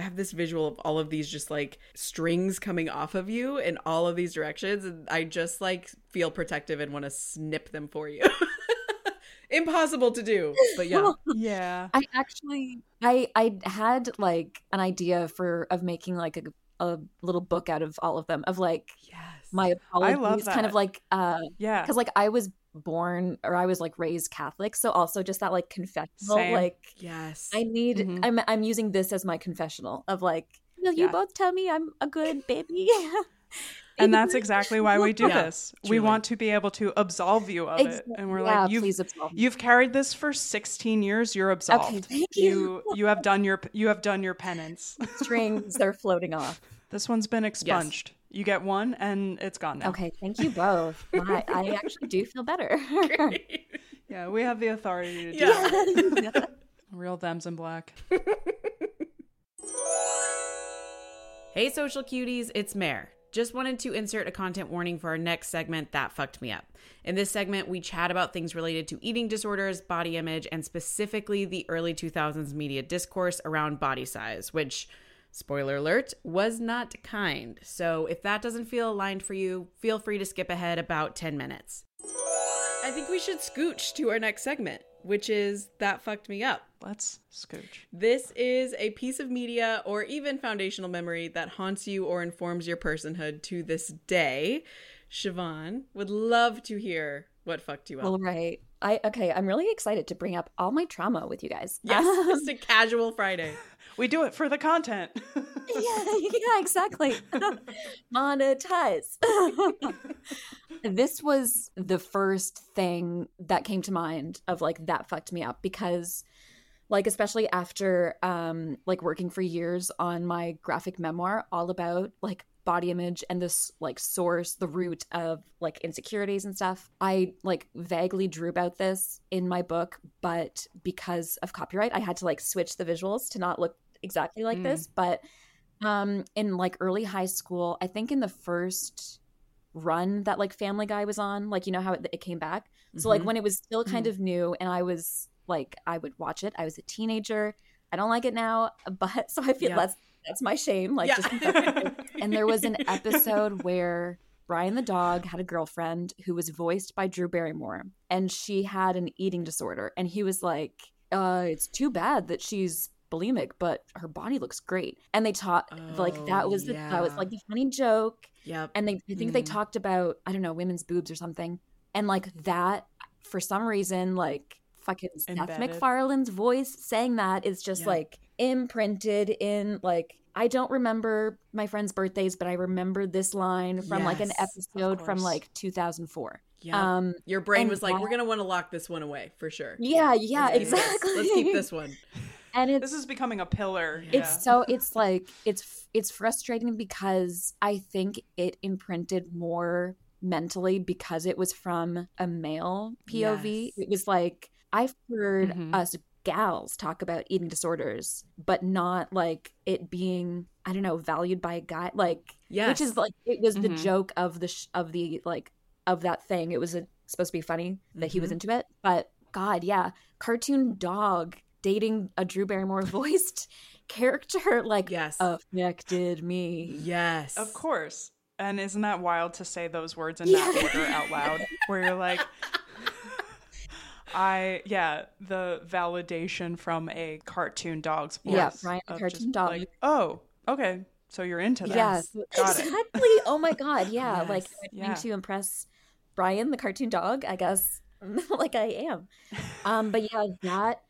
have this visual of all of these just like strings coming off of you in all of these directions and I just like feel protective and want to snip them for you. Impossible to do, but yeah.
yeah.
I actually I I had like an idea for of making like a a little book out of all of them of like
Yes.
my apologies,
love
kind of like uh
Yeah.
because like I was born or I was like raised Catholic, so also just that like confessional,
Same.
like
yes.
I need
Mhm.
I'm I'm using this as my confessional of like, will you
Yeah.
both tell me I'm a good baby?
and that's exactly why we do
Yeah,
this. We want to be able to absolve you of it. And we're
yeah,
like, you've
please absolve
you've carried this for 16 years. You're absolved.
Okay, thank you.
you you have done your you have done your penance.
Strings they're floating off.
this one's been expunged. You get one, and it's gone now.
Okay, thank you both. I, I actually do feel better.
Yeah, we have the authority to do
Yeah.
that. Real thems in black.
Hey, social cuties, it's Mere. Just wanted to insert a content warning for our next segment that fucked me up. In this segment, we chat about things related to eating disorders, body image, and specifically the early 2000s media discourse around body size, which, spoiler alert, was not kind. So if that doesn't feel aligned for you, feel free to skip ahead about 10 minutes. I think we should scooch to our next segment, which is That Fucked Me Up.
Let's scooch.
This is a piece of media or even foundational memory that haunts you or informs your personhood to this day. Siobhán would love to hear what fucked you up.
All right. I okay, I'm really excited to bring up all my trauma with you guys.
yes,
Um,
it's a casual Friday.
We do it for the content.
yeah, yeah, exactly. Monetize. this was the first thing that came to mind of like that fucked me up because like especially after um like working for years on my graphic memoir all about like body image and this like source the root of like insecurities and stuff i like vaguely drew about this in my book but because of copyright i had to like switch the visuals to not look exactly like
Mm.
this but um in like early high school i think in the first run that like family guy was on like you know how it, it came back so like
Mhm.
when it was still kind of new and i was like i would watch it i was a teenager i don't like it now but so i feel
Yeah.
that's that's my shame like
yeah.
just and there was an episode where Brian the dog had a girlfriend who was voiced by Drew Barrymore, and she had an eating disorder. And he was like, uh, "It's too bad that she's bulimic, but her body looks great." And they taught like that
Oh,
was the, that was like the funny joke.
yep.
And they I think they
Mm.
talked about I don't know women's boobs or something, and like that for some reason like fucking Seth
Embedded.
MacFarlane's voice saying that is just
Yeah.
like imprinted in like I don't remember my friends' birthdays, but I remember this line from like an episode from like 2004.
Yep.
Um,
Your brain was like,
that-
we're going to want to lock this one away for sure.
yeah, yeah, exactly.
Let's keep this one.
and it's
this is becoming a pillar. Yeah.
it's so it's like it's it's frustrating because I think it imprinted more mentally because it was from a male POV.
Yes.
It was like I've heard
Mhm.
us gals talk about eating disorders, but not like it being I don't know valued by a guy like which is like it was the
Mhm.
joke of the sh- of the like of that thing. It was a, supposed to be funny that he was
Mhm.
into it, but God, yeah, cartoon dog dating a Drew Barrymore voiced character like
Yes.
affected me.
yes.
Of course. And isn't that wild to say those words in that
Yeah.
order out loud? Where you're like, I, yeah, the validation from a cartoon dog's voice.
Yeah, Brian, the cartoon
just
dog.
Like, oh, okay. So you're into that.
Yes,
Got it.
exactly. Oh my God, yeah, like
Yes,
trying
yeah.
to impress Brian, the cartoon dog. I guess, like I am. Um, but yeah, that,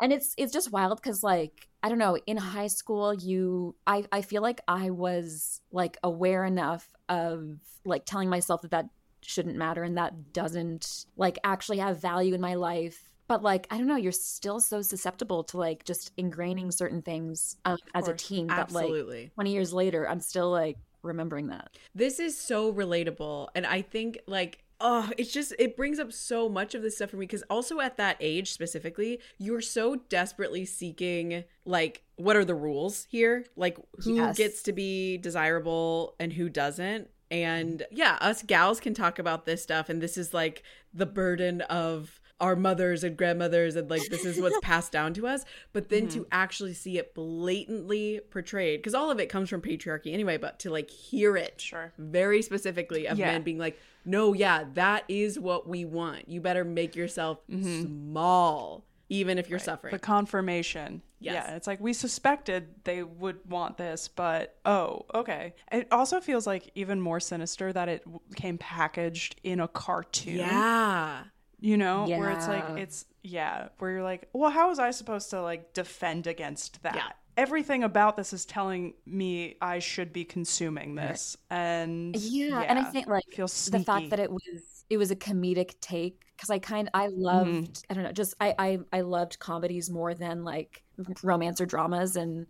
and it's it's just wild because like I don't know, in high school, you, I I feel like I was like aware enough of like telling myself that that shouldn't matter and that doesn't like actually have value in my life but like i don't know you're still so susceptible to like just ingraining certain things um, as a teen that like
Absolutely.
20 years later i'm still like remembering that
This is so relatable. And I think, like, oh, it's just, it brings up so much of this stuff for me because also at that age specifically, you're so desperately seeking, like, what are the rules here? Like, who
Yes.
gets to be desirable and who doesn't? And yeah, us gals can talk about this stuff. And this is like the burden of our mothers and grandmothers and like this is what's passed down to us but then to mm-hmm. actually see it blatantly portrayed because all of it comes from patriarchy anyway but to like hear it
Sure.
very specifically of
Yeah.
men being like no yeah that is what we want you better make yourself mm-hmm. small even if you're suffering
The confirmation.
Yes.
Yeah, it's like we suspected they would want this, but oh, okay. It also feels like even more sinister that it came packaged in a cartoon.
yeah
You know, where it's like it's yeah, where you're like, well, how was I supposed to like defend against that?
Yeah.
Everything about this is telling me I should be consuming this, and
yeah, and i think like
feels
the fact that it was it was a comedic take because i kind i
Mm-hmm.
loved i don't know just I, I i loved comedies more than like romance or dramas and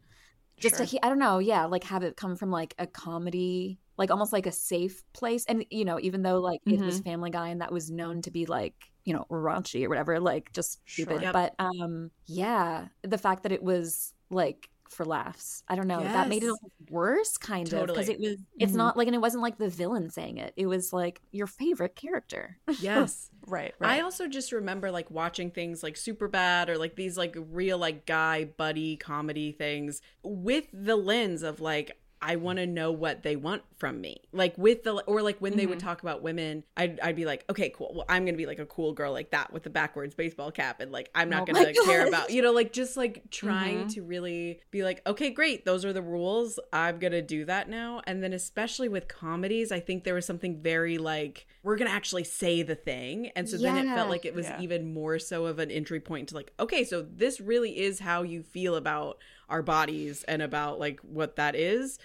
just
Sure.
to i don't know yeah like have it come from like a comedy like almost like a safe place and you know even though like it was
Mm-hmm.
family guy and that was known to be like you know raunchy or whatever like just stupid
Sure.
Yep.
but um yeah the fact that it was like for laughs i don't know that made it worse kind of because it was it's
Mhm.
not like and it wasn't like the villain saying it it was like your favorite character
yes
right, right I
also just remember like watching things like Super Bad or like these like real like guy buddy comedy things with the lens of like I want to know what they want from me. Like with the or like when they would
Mm-hmm.
talk about women, I'd I'd be like, okay, cool. Well, I'm gonna be like a cool girl like that with the backwards baseball cap, and like I'm not
Oh
gonna care about you know like just like trying
Mhm.
to really be like, okay, great, those are the rules. I'm gonna do that now. And then especially with comedies, I think there was something very like we're gonna actually say the thing, and so then it felt like it was
Yeah.
even more so of an entry point to like, okay, so this really is how you feel about our bodies and about like what that is.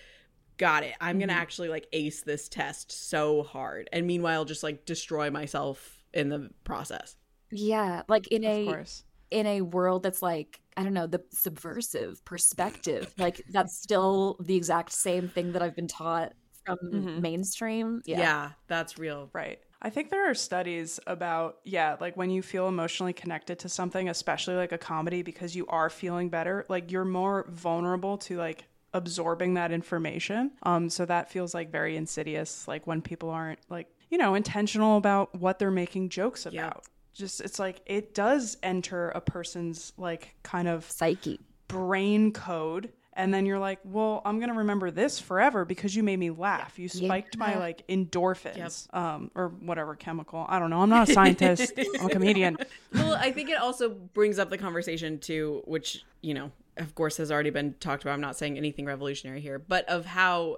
Got it. I'm gonna
Mhm.
actually like ace this test so hard, and meanwhile just like destroy myself in the process.
yeah like in
of
a
course.
in a world that's like i don't know the subversive perspective like that's still the exact same thing that i've been taught from
Mhm.
mainstream
Yeah. that's real.
Right. I think there are studies about, yeah, like when you feel emotionally connected to something, especially like a comedy, because you are feeling better, like you're more vulnerable to like absorbing that information. Um, so that feels like very insidious, like when people aren't like, you know, intentional about what they're making jokes about.
Yeah.
Just it's like it does enter a person's like kind of
psyche
brain code and then you're like well i'm gonna remember this forever because you made me laugh. You spiked my like endorphins um or whatever chemical. I don't know. I'm not a scientist. I'm a comedian.
Well, I think it also brings up the conversation too, which, you know, of course has already been talked about. I'm not saying anything revolutionary here, but of how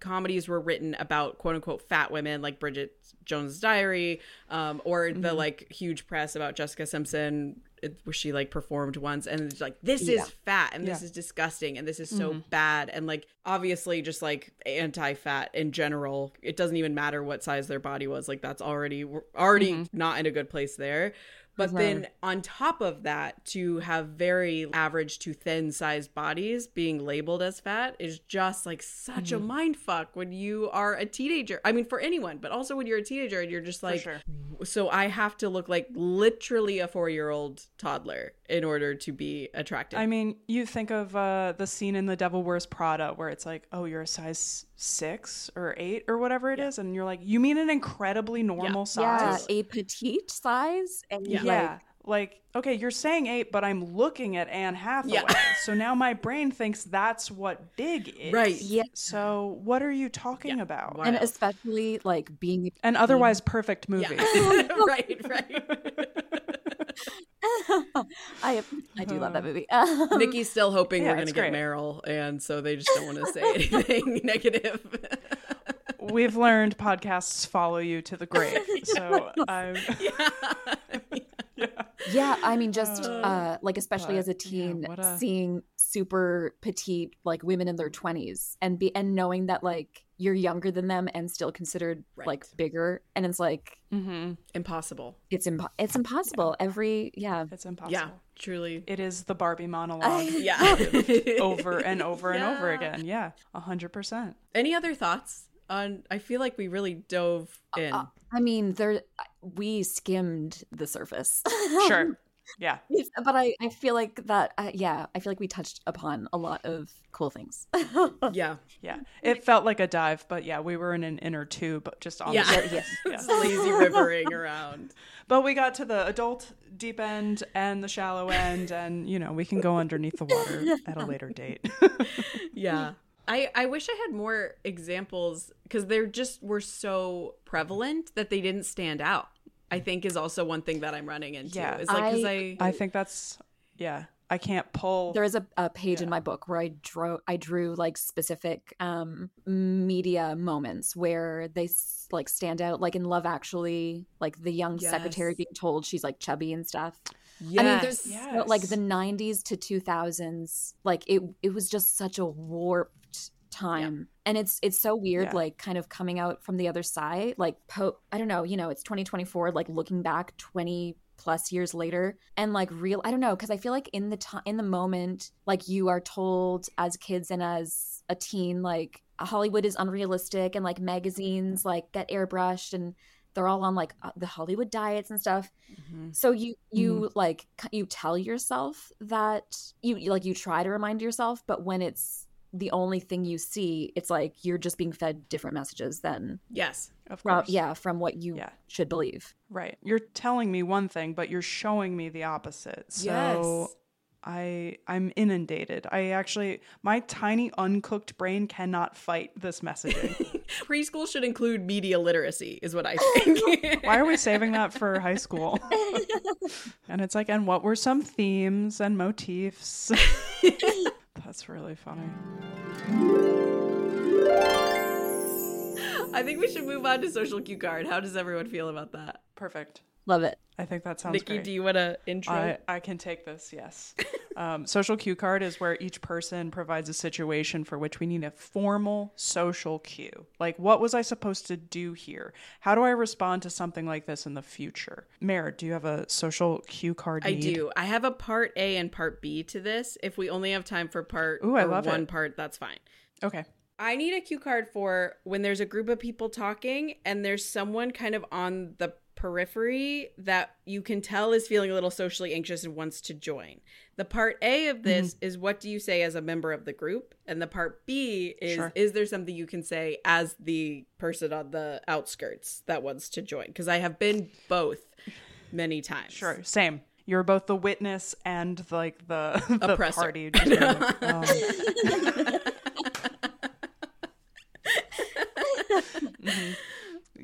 comedies were written about quote unquote fat women like Bridget Jones' Diary, um, or the like huge press about Jessica Simpson where she like performed once and it's like this
Yeah.
is fat and this is disgusting and this is so mm-hmm. bad and like obviously just like anti-fat in general it doesn't even matter what size their body was like that's already already mm-hmm. not in a good place there but then on top of that to have very average to thin sized bodies being labeled as fat is just like such a mind fuck when you are a teenager i mean for anyone but also when you're a teenager and you're just like
sure.
so I have to look like literally a four year old toddler in order to be attractive.
i mean you think of uh the scene in the devil wears prada where it's like oh you're a size six or eight or whatever it is, and you're like you mean an incredibly normal
yeah
size
a petite size and
Yeah.
Yeah. Like, okay, you're saying eight, but I'm looking at Anne Hathaway.
Yeah.
so now my brain thinks that's what big is.
Right.
Yeah.
So what are you talking about?
And
Wild.
especially like being
An otherwise perfect movie.
yeah. right, right.
I I do love that uh. movie.
Nikki's still hoping
Yeah,
we're going to get
great.
Meryl, and so they just don't want to say anything negative.
We've learned podcasts follow you to the grave. So I'm
yeah.
Yeah, I mean, just uh, like especially
but,
as a teen,
what a-
seeing super petite like women in their twenties and be and knowing that like you're younger than them and still considered
Right.
like bigger and it's like
Mm-hmm.
Impossible.
it's impo- it's impossible every yeah
It's impossible.
Yeah, truly.
It is the Barbie monologue
Yeah.
over and over and over again. Yeah, a hundred percent.
Any other thoughts on? I feel like we really dove in.
Uh, i mean there we skimmed the surface
Sure. Yeah.
but i i feel like that uh, yeah i feel like we touched upon a lot of cool things
yeah.
Yeah. It felt like a dive, but yeah, we were in an inner tube, just on
Yeah.
the surface. Yeah.
Lazy rivering around.
But we got to the adult deep end and the shallow end, and you know we can go underneath the water at a later date.
Yeah. I, I wish I had more examples because they're just were so prevalent that they didn't stand out. I think is also one thing that I'm running into.
Yeah.
Is like because
I-
I,
I think that's yeah. I can't pull.
there is a, a page in my book where i drew i drew like specific um media moments where they like stand out like in love actually like the young secretary being told she's like chubby and stuff
yes.
I mean, there's so- like the '90s to 2000s, like it. It was just such a warped time, and it's it's so weird,
Yeah.
like kind of coming out from the other side, like po. I don't know, you know, it's 2024, like looking back 20 plus years later, and like real. I don't know, because I feel like in the time, in the moment, like you are told as kids and as a teen, like Hollywood is unrealistic, and like magazines like get airbrushed and. They're all on like uh, the Hollywood diets and stuff
Mhm.
so you you like you tell yourself that you- like you try to remind yourself but when it's the only thing you see it's like you're just being fed different messages than
yes.
of
from,
course.
yeah from what you
Yeah.
should believe
Right. You're telling me one thing, but you're showing me the opposite. So
Yes.
I I'm inundated. I actually my tiny uncooked brain cannot fight this messaging.
Preschool should include media literacy, is what I oh, think.
Why are we saving that for high school? and it's like, and what were some themes and motifs? That's really funny.
I think we should move on to social cue card. How does everyone feel about that?
Perfect.
love it
I think that sounds
Nikki,
great.
do you want to intro?
I, I can take this, yes. um, social cue card is where each person provides a situation for which we need a formal social cue. Like, what was I supposed to do here? How do I respond to something like this in the future? Mere, do you have a social cue card?
I
need?
do. I have a part A and part B to this. If we only have time for part
Ooh, I love
one
it.
part, that's fine.
Okay.
I need a cue card for when there's a group of people talking and there's someone kind of on the periphery that you can tell is feeling a little socially anxious and wants to join. The part A of this
Mm-hmm.
is what do you say as a member of the group? And the part B is
Sure.
is there something you can say as the person on the outskirts that wants to join? Because I have been both many times.
Sure. Same. You're both the witness and like the, the
Oppressor.
party. Um, mhm.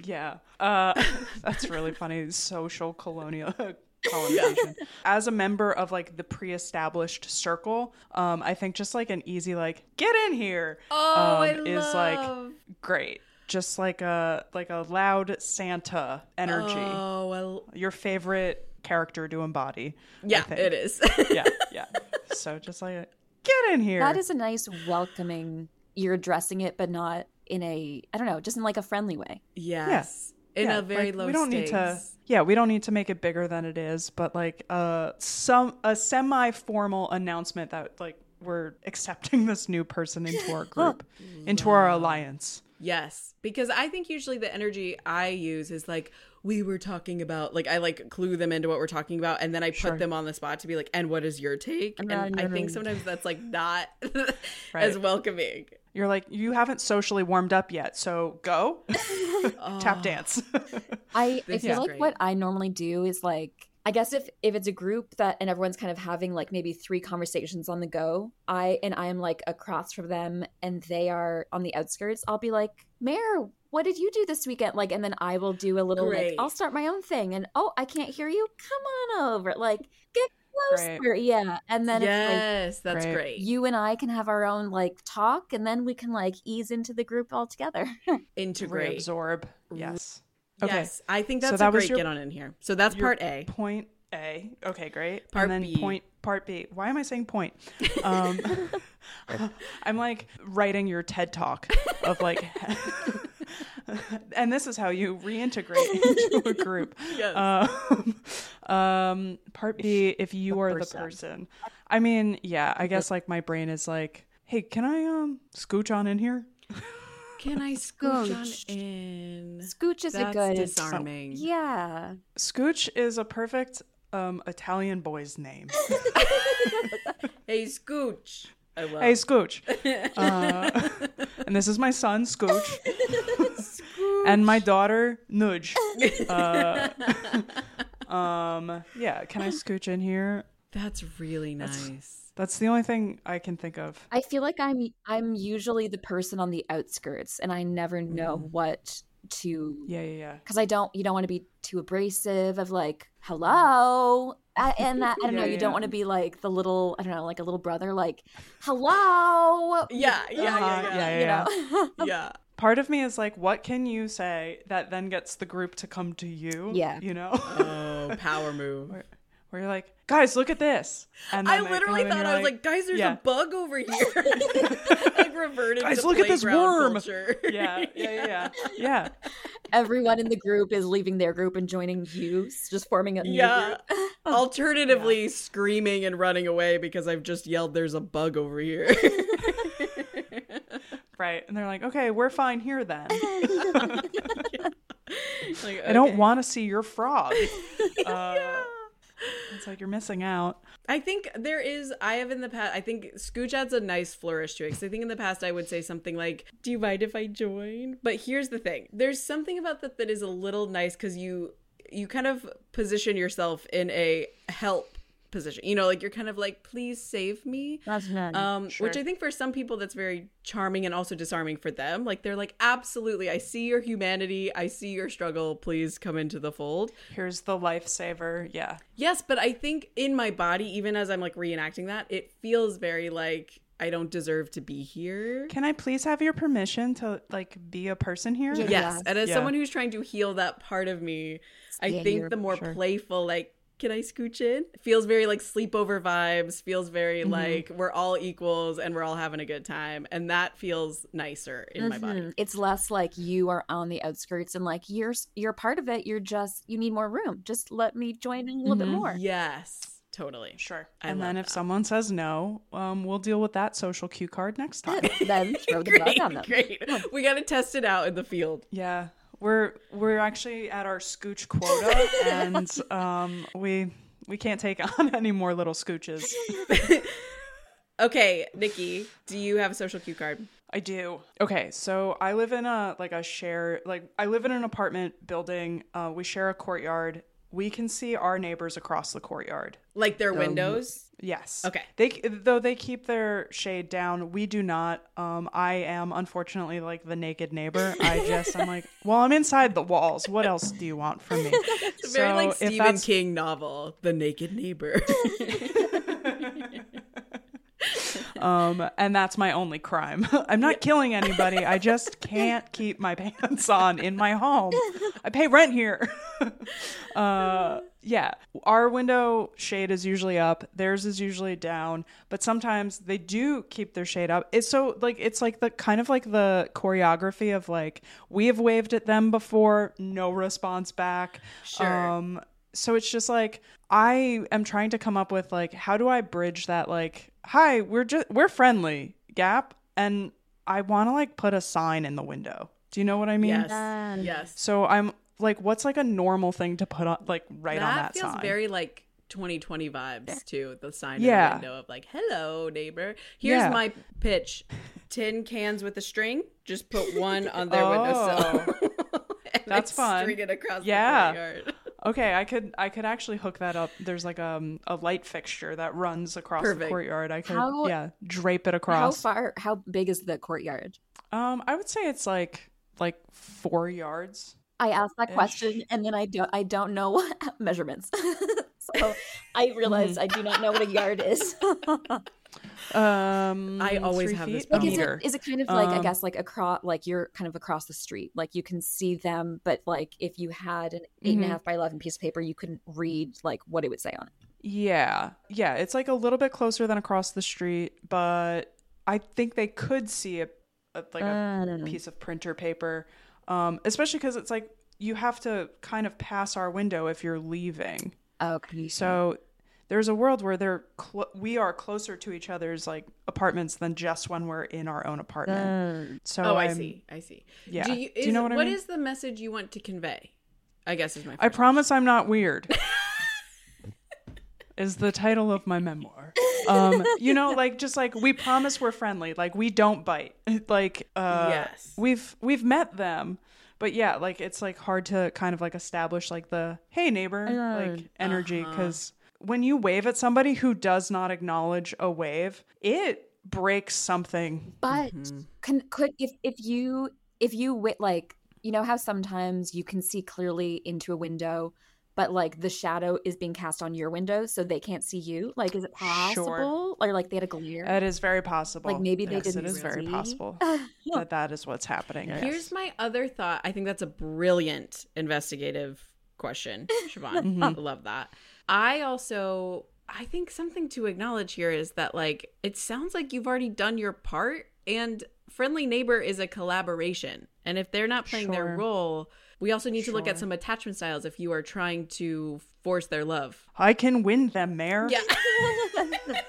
Yeah. Uh, that's really funny. Social colonial colonization. As a member of like the pre-established circle, um, I think just like an easy like get in here
Oh,
um,
I
is like great. Just like a like a loud Santa energy.
Oh, well,
Your favorite character to embody.
Yeah, it is.
Yeah, yeah. So just like get in here.
that is a nice welcoming you're addressing it but not in a i don't know just in like a friendly way
yes. In
Yeah,
a very
like,
low
we don't
stakes.
need to yeah we don't need to make it bigger than it is but like uh some a semi-formal announcement that like we're accepting this new person into our group into our alliance
Yes, because I think usually the energy I use is like we were talking about like I like clue them into what we're talking about and then I put
Sure.
them on the spot to be like and what is your take? And
Right,
I think sometimes that's like not
Right.
as welcoming.
You're like you haven't socially warmed up yet so go tap dance
I, I feel
is
like
great.
what I normally do is like I guess if if it's a group that and everyone's kind of having like maybe three conversations on the go, I and I'm like across from them and they are on the outskirts, I'll be like, Mere, what did you do this weekend? Like, and then I will do a little
Great.
like I'll start my own thing and oh, I can't hear you. Come on over. Like, get
Great.
Yeah. And then it's
yes, that's
Great.
great.
you and I can have our own like talk and then we can like ease into the group all together.
Integrate.
reabsorb yes okay
Yes, I think that's
So
that's
that
a
was
great
your-
get on in here. So that's part A.
Point A. Okay, great.
Part
and then
B.
point part B. Why am I saying point? Um, I'm like writing your TED talk of like, and this is how you reintegrate into a group.
Yes.
Um, um, part B, if you are the
person.
person. I mean, yeah, I guess like my brain is like, hey, can I um scooch on in here?
Can I scooch on in?
Scooch is
That's
a good.
disarming.
Yeah.
Scooch is a perfect um Italian boy's name.
Hey, Scooch. I love.
hey, Scooch. Uh, and this is my son, Scooch. and my daughter, Nudge. Uh, um, yeah, can I scooch in here?
That's really nice.
That's the only thing I can think of.
I feel like I'm I'm usually the person on the outskirts, and I never know what to
Yeah, yeah, yeah.
because I don't you don't want to be too abrasive of like hello I, and that I don't
Yeah,
know you
yeah,
don't want to be like the little I don't know like a little brother like hello
Yeah, yeah, yeah, yeah.
yeah,
you know
yeah.
Part of me is like, what can you say that then gets the group to come to you?
Yeah.
You know?
Oh, power move.
Where you're like, guys, look at this. And
I
then they
literally thought I was like, guys, there's
yeah.
a bug over here. like reverted
Guys,
to
look at this worm. yeah, yeah, yeah, yeah. Yeah.
everyone in the group is leaving their group and joining you just forming a new
Yeah.
group
Alternatively, screaming and running away because I've just yelled, "There's a bug over here."
Right. And they're like, okay, we're fine here then.
Like,
I don't want to see your frog. Uh, It's like you're missing out.
I think there is. I have in the past. I think Scooch adds a nice flourish to it. Because I think in the past I would say something like, "Do you mind if I join?" But here's the thing: there's something about that that is a little nice because you you kind of position yourself in a help position. You know, like you're kind of like, "Please save me."
That's nice.
Um,
Sure.
which I think for some people that's very charming and also disarming for them. Like they're like, absolutely, I see your humanity, I see your struggle. Please come into the fold.
Here's the lifesaver. Yeah.
Yes, but I think in my body, even as I'm like reenacting that, it feels very like I don't deserve to be here.
Can I please have your permission to like be a person here?
Yeah.
Yes, and as
Yeah.
someone who's trying to heal that part of me, I
Yeah,
think the more
Sure.
playful, like, can I scooch in? Feels very like sleepover vibes. Feels very
Mm-hmm.
like we're all equals and we're all having a good time, and that feels nicer in my body.
Mhm. It's less like you are on the outskirts and like you're you're part of it. You're just you need more room. Just let me join in a little bit more.
Yes, totally.
Sure.
I
and then
love
if someone says no, um, we'll deal with that social cue card next time.
then throw the bug on them.
great. We got to test it out in the field.
yeah. We're we're actually at our scooch quota and um we we can't take on any more little scooches.
Okay, Nikki, do you have a social cue card?
I do. Okay, so I live in a like a share like I live in an apartment building. Uh, we share a courtyard. We can see our neighbors across the courtyard.
Like their windows?
Yes.
Okay.
They though they keep their shade down. We do not. Um, I am unfortunately like the naked neighbor. I just I'm like, well, I'm inside the walls. What else do you want from me?
It's a very like Stephen King novel, The Naked Neighbor.
Um, and that's my only crime. I'm not killing anybody. I just can't keep my pants on in my home. I pay rent here. uh, yeah, our window shade is usually up. Theirs is usually down, but sometimes they do keep their shade up. It's so like it's like the kind of like the choreography of like we have waved at them before, no response back.
Sure.
Um, so it's just like I am trying to come up with like how do I bridge that like hi we're just we're friendly gap and I want to like put a sign in the window. Do you know what I mean?
yes. Yes.
So I'm like what's like a normal thing to put on like right
that
on that
feels
sign?
very like 2020 vibes too. The sign
Yeah.
in the window of like, hello, neighbor. Here's
Yeah.
my pitch tin cans with a string. Just put one on their
Oh.
windowsill. and
That's
like,
fun.
String it across
Yeah.
the courtyard.
Okay, I could I could actually hook that up. There's like um a light fixture that runs across the courtyard. I could
How-
yeah, drape it across.
How far? How big is the courtyard?
Um I would say it's like like 4 yards.
I asked that question and then I don't I don't know measurements. so I realized I do not know what a yard is.
Um
I always have this
feet?
like is it is it kind of like I
Um,
guess like across like you're kind of across the street. Like you can see them, but like if you had an eight and a
Mhm.
half by eleven piece of paper, you couldn't read like what it would say on it.
Yeah. Yeah. It's like a little bit closer than across the street, but I think they could see a, a like
I
a piece of printer paper, um, especially because it's like you have to kind of pass our window if you're leaving.
Okay.
So there's a world where they're cl- we are closer to each other's like apartments than just when we're in our own apartment.
Uh,
so
Oh, I
I'm-
see. I see.
Yeah.
Do you,
Do you know what I mean?
is the message you want to convey? I guess is my.
I
first
promise I'm not weird. is the title of my memoir. Um, you know, like just like we promise we're friendly, like we don't bite. Like uh
Yes.
we've we've met them. But yeah, like it's like hard to kind of like establish like the hey neighbor like energy
Uh-huh.
Cuz when you wave at somebody who does not acknowledge a wave, it breaks something.
but
Mm-hmm.
can could if if you if you wit like you know how sometimes you can see clearly into a window but like the shadow is being cast on your window so they can't see you like is it possible or like they had a glare
It is very possible.
Like, maybe they
Yes,
didn't
It is very
see.
possible that that is what's happening. yes.
Here's my other thought. I think that's a brilliant investigative question, Siobhán.
Mm-hmm.
I love that. I also I think something to acknowledge here is that like it sounds like you've already done your part and friendly neighbor is a collaboration. And if they're not playing their role, we also need to look at some attachment styles if you are trying to force their love.
I can win them, Mere.
Yeah.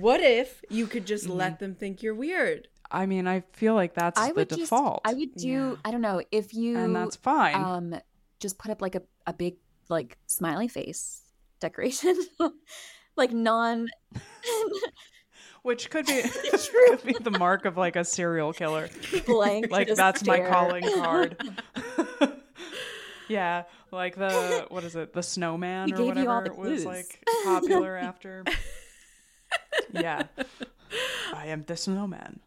what if you could just
Mm-hmm.
let them think you're weird?
I mean, I feel like that's
i
the
would
default.
just i would do
Yeah.
i don't know if you
and that's fine.
um just put up like a, a big like smiley face decoration like non
Which could be
True.
could be the mark of like a serial killer.
blank
Like
just
that's my calling card. yeah, like the what is it? The snowman
We
or
gave you all
whatever
the
was like popular after. yeah. I am the snowman.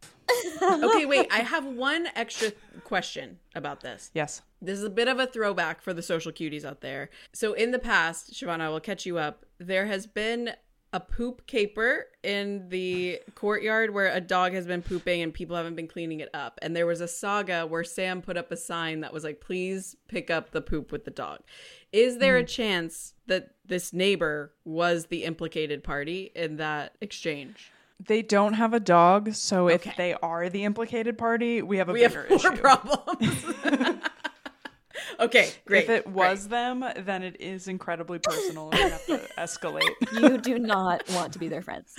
Okay, wait. I have one extra question about this.
Yes.
This is a bit of a throwback for the social cuties out there. So, in the past, Siobhán, I will catch you up. There has been a poop caper in the courtyard where a dog has been pooping and people haven't been cleaning it up. And there was a saga where Sam put up a sign that was like, please pick up the poop with the dog. Is there a hmm. chance that this neighbor was the implicated party in that exchange?
They don't have a dog, so if they are the implicated party, we have a
We have more
issue.
problems. okay, great.
If it
great.
was them, then it is incredibly personal and we have to escalate.
you do not want to be their friends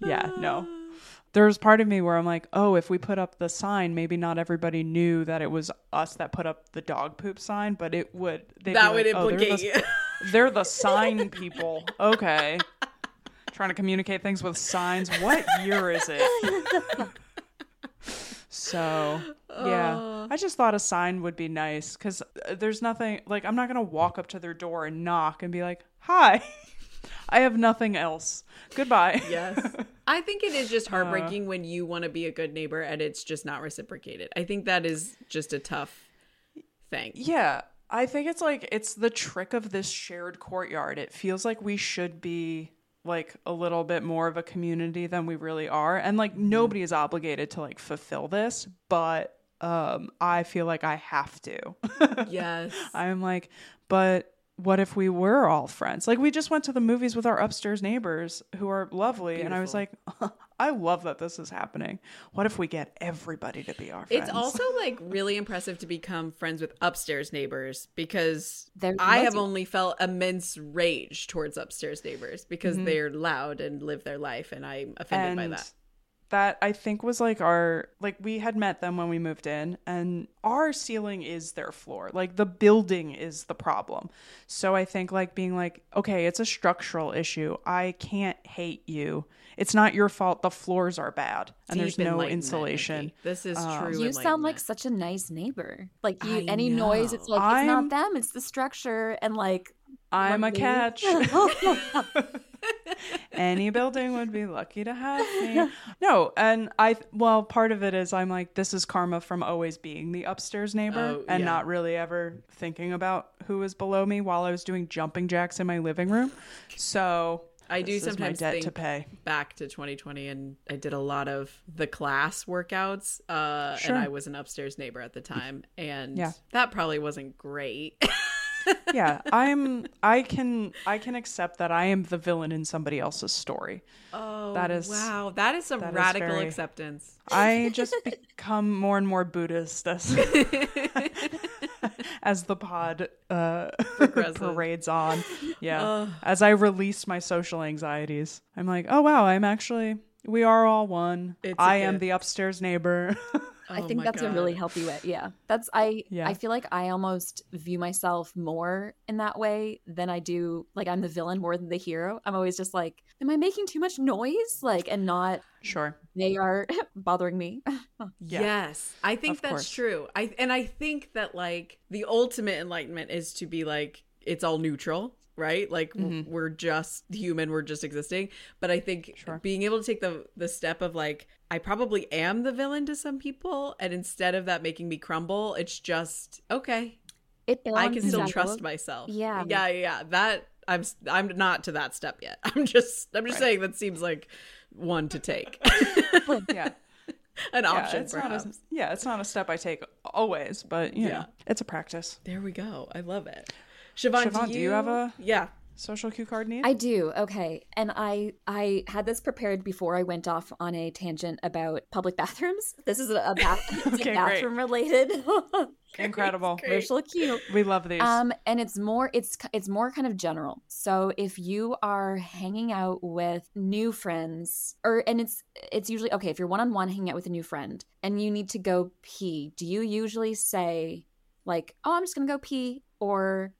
yeah, no. There's part of me where I'm like, oh, if we put up the sign, maybe not everybody knew that it was us that put up the dog poop sign, but it would.
that would
like, "Oh, they're
implicate
the-
you.
They're the sign people. Okay. Trying to communicate things with signs. What year is it? So, yeah. I just thought a sign would be nice because there's nothing, like, I'm not going to walk up to their door and knock and be like, hi, I have nothing else. Goodbye.
Yes. I think it is
Uh.
just heartbreaking when you want to be a good neighbor and it's just not reciprocated. I think that is just a tough thing.
Yeah, I think it's like it's the trick of this shared courtyard. It feels like we should be like a little bit more of a community than we really are. And like nobody is obligated to like fulfill this, but um I feel like I have to.
Yes.
I'm like, but what if we were all friends? Like we just went to the movies with our upstairs neighbors who are lovely and I was like, I love that this is happening. What if we get everybody to be our friends?
It's also like really impressive to become friends with upstairs neighbors because
They're
I have
nosy.
only felt immense rage towards upstairs neighbors because
Mm-hmm.
they're loud and live their life and I'm offended by that.
That I think was like our like we had met them when we moved in and our ceiling is their floor. Like the building is the problem. So I think like being like, okay, it's a structural issue. I can't hate you. It's not your fault the floors are bad and there's no insulation.
Nikki. This is
Um,
true.
you sound like such a nice neighbor like you
I
any noise it's like it's
I'm-
not them it's the structure and like
I'm a catch. Any building would be lucky to have me. No, and I well, part of it is I'm like this is karma from always being the upstairs neighbor
Oh,
and
yeah.
not really ever thinking about who was below me while I was doing jumping jacks in my living room. So
I do sometimes
debt to pay.
back to 2020 and I did a lot of the class workouts uh
Sure.
and I was an upstairs neighbor at the time and
Yeah.
that probably wasn't great.
yeah, I'm I can I can accept that I am the villain in somebody else's story.
Oh,
That is-
wow. That is some
that is
radical
very-
acceptance.
I just become more and more Buddhist as as the pod uh, parades on. Yeah, as I release my social anxieties, I'm like, oh wow, I'm actually we are all one.
It's
I am
gift.
the upstairs neighbor.
I
Oh
think
my
that's a really healthy way. Yeah. That's I
Yeah.
I feel like I almost view myself more in that way than I do like I'm the villain more than the hero. I'm always just like, am I making too much noise? Like and not
sure.
they are bothering me.
Yeah.
Yes, I think
Of
that's
course.
true. I and I think that like the ultimate enlightenment is to be like it's all neutral, right? Like w-
Mhm.
we're just human, we're just existing. But I think
Sure.
being able to take the the step of like I probably am the villain to some people, and instead of that making me crumble, it's just okay.
It
I can still
out.
trust myself.
Yeah.
yeah, yeah. yeah. That I'm I'm not to that step yet. I'm just I'm just
Right.
saying that seems like one to take,
Yeah.
an
yeah,
option
it's not a, yeah, it's not a step I take always, but you
Yeah.
know, it's a practice.
There we go. I love it. Siobhán,
Siobhán,
do,
do
you,
you have a-
Yeah.
Social cue card need?
I do. Okay. And I I had this prepared before I went off on a tangent about public bathrooms. This is a, a, bath, it's a
Okay, great.
bathroom related
Incredible.
Social cue.
We love these.
Um, and it's more it's it's more kind of general. So if you are hanging out with new friends, or and it's it's usually okay if you're one on one hanging out with a new friend and you need to go pee. Do you usually say like, "Oh, I'm just gonna go pee," or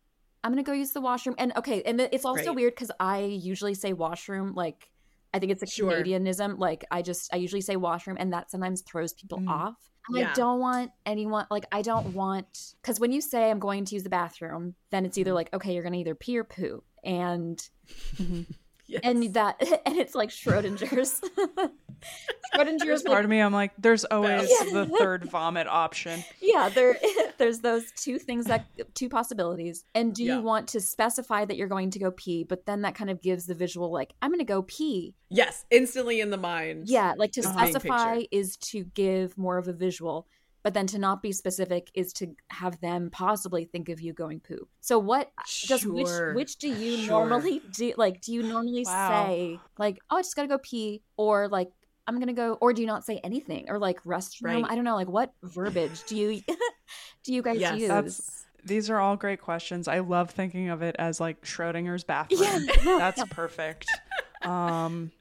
"I'm gonna go use the washroom"? And okay, and it's also
Right.
weird because I usually say washroom like. I think it's a
Sure.
Canadianism. Like I just I usually say washroom, and that sometimes throws people
Mhm.
off. And
Yeah.
I don't want anyone like I don't want because when you say I'm going to use the bathroom, then it's
Mm-hmm.
either like okay, you're gonna either pee or poo, and
Yes.
and that and it's like Schrödinger's.
There's
Schrödinger's
part
like,
of me, I'm like, there's always
Yeah.
the third vomit option.
yeah, there there's those two things that two possibilities. And do
Yeah.
you want to specify that you're going to go pee, but then that kind of gives the visual like I'm gonna go pee.
yes, instantly in the mind.
Yeah, like to specify is to give more of a visual, but then to not be specific is to have them possibly think of you going poo. So what just which
Sure.
which do you
Sure.
normally do like do you normally
Wow.
say like oh I just got to go pee or like I'm going to go or do you not say anything or like restroom
Right.
I don't know like what verbiage do you do you guys
Yes.
use?
That's- These are all great questions. I love thinking of it as like Schrödinger's bathroom.
Yeah.
That's perfect. Um,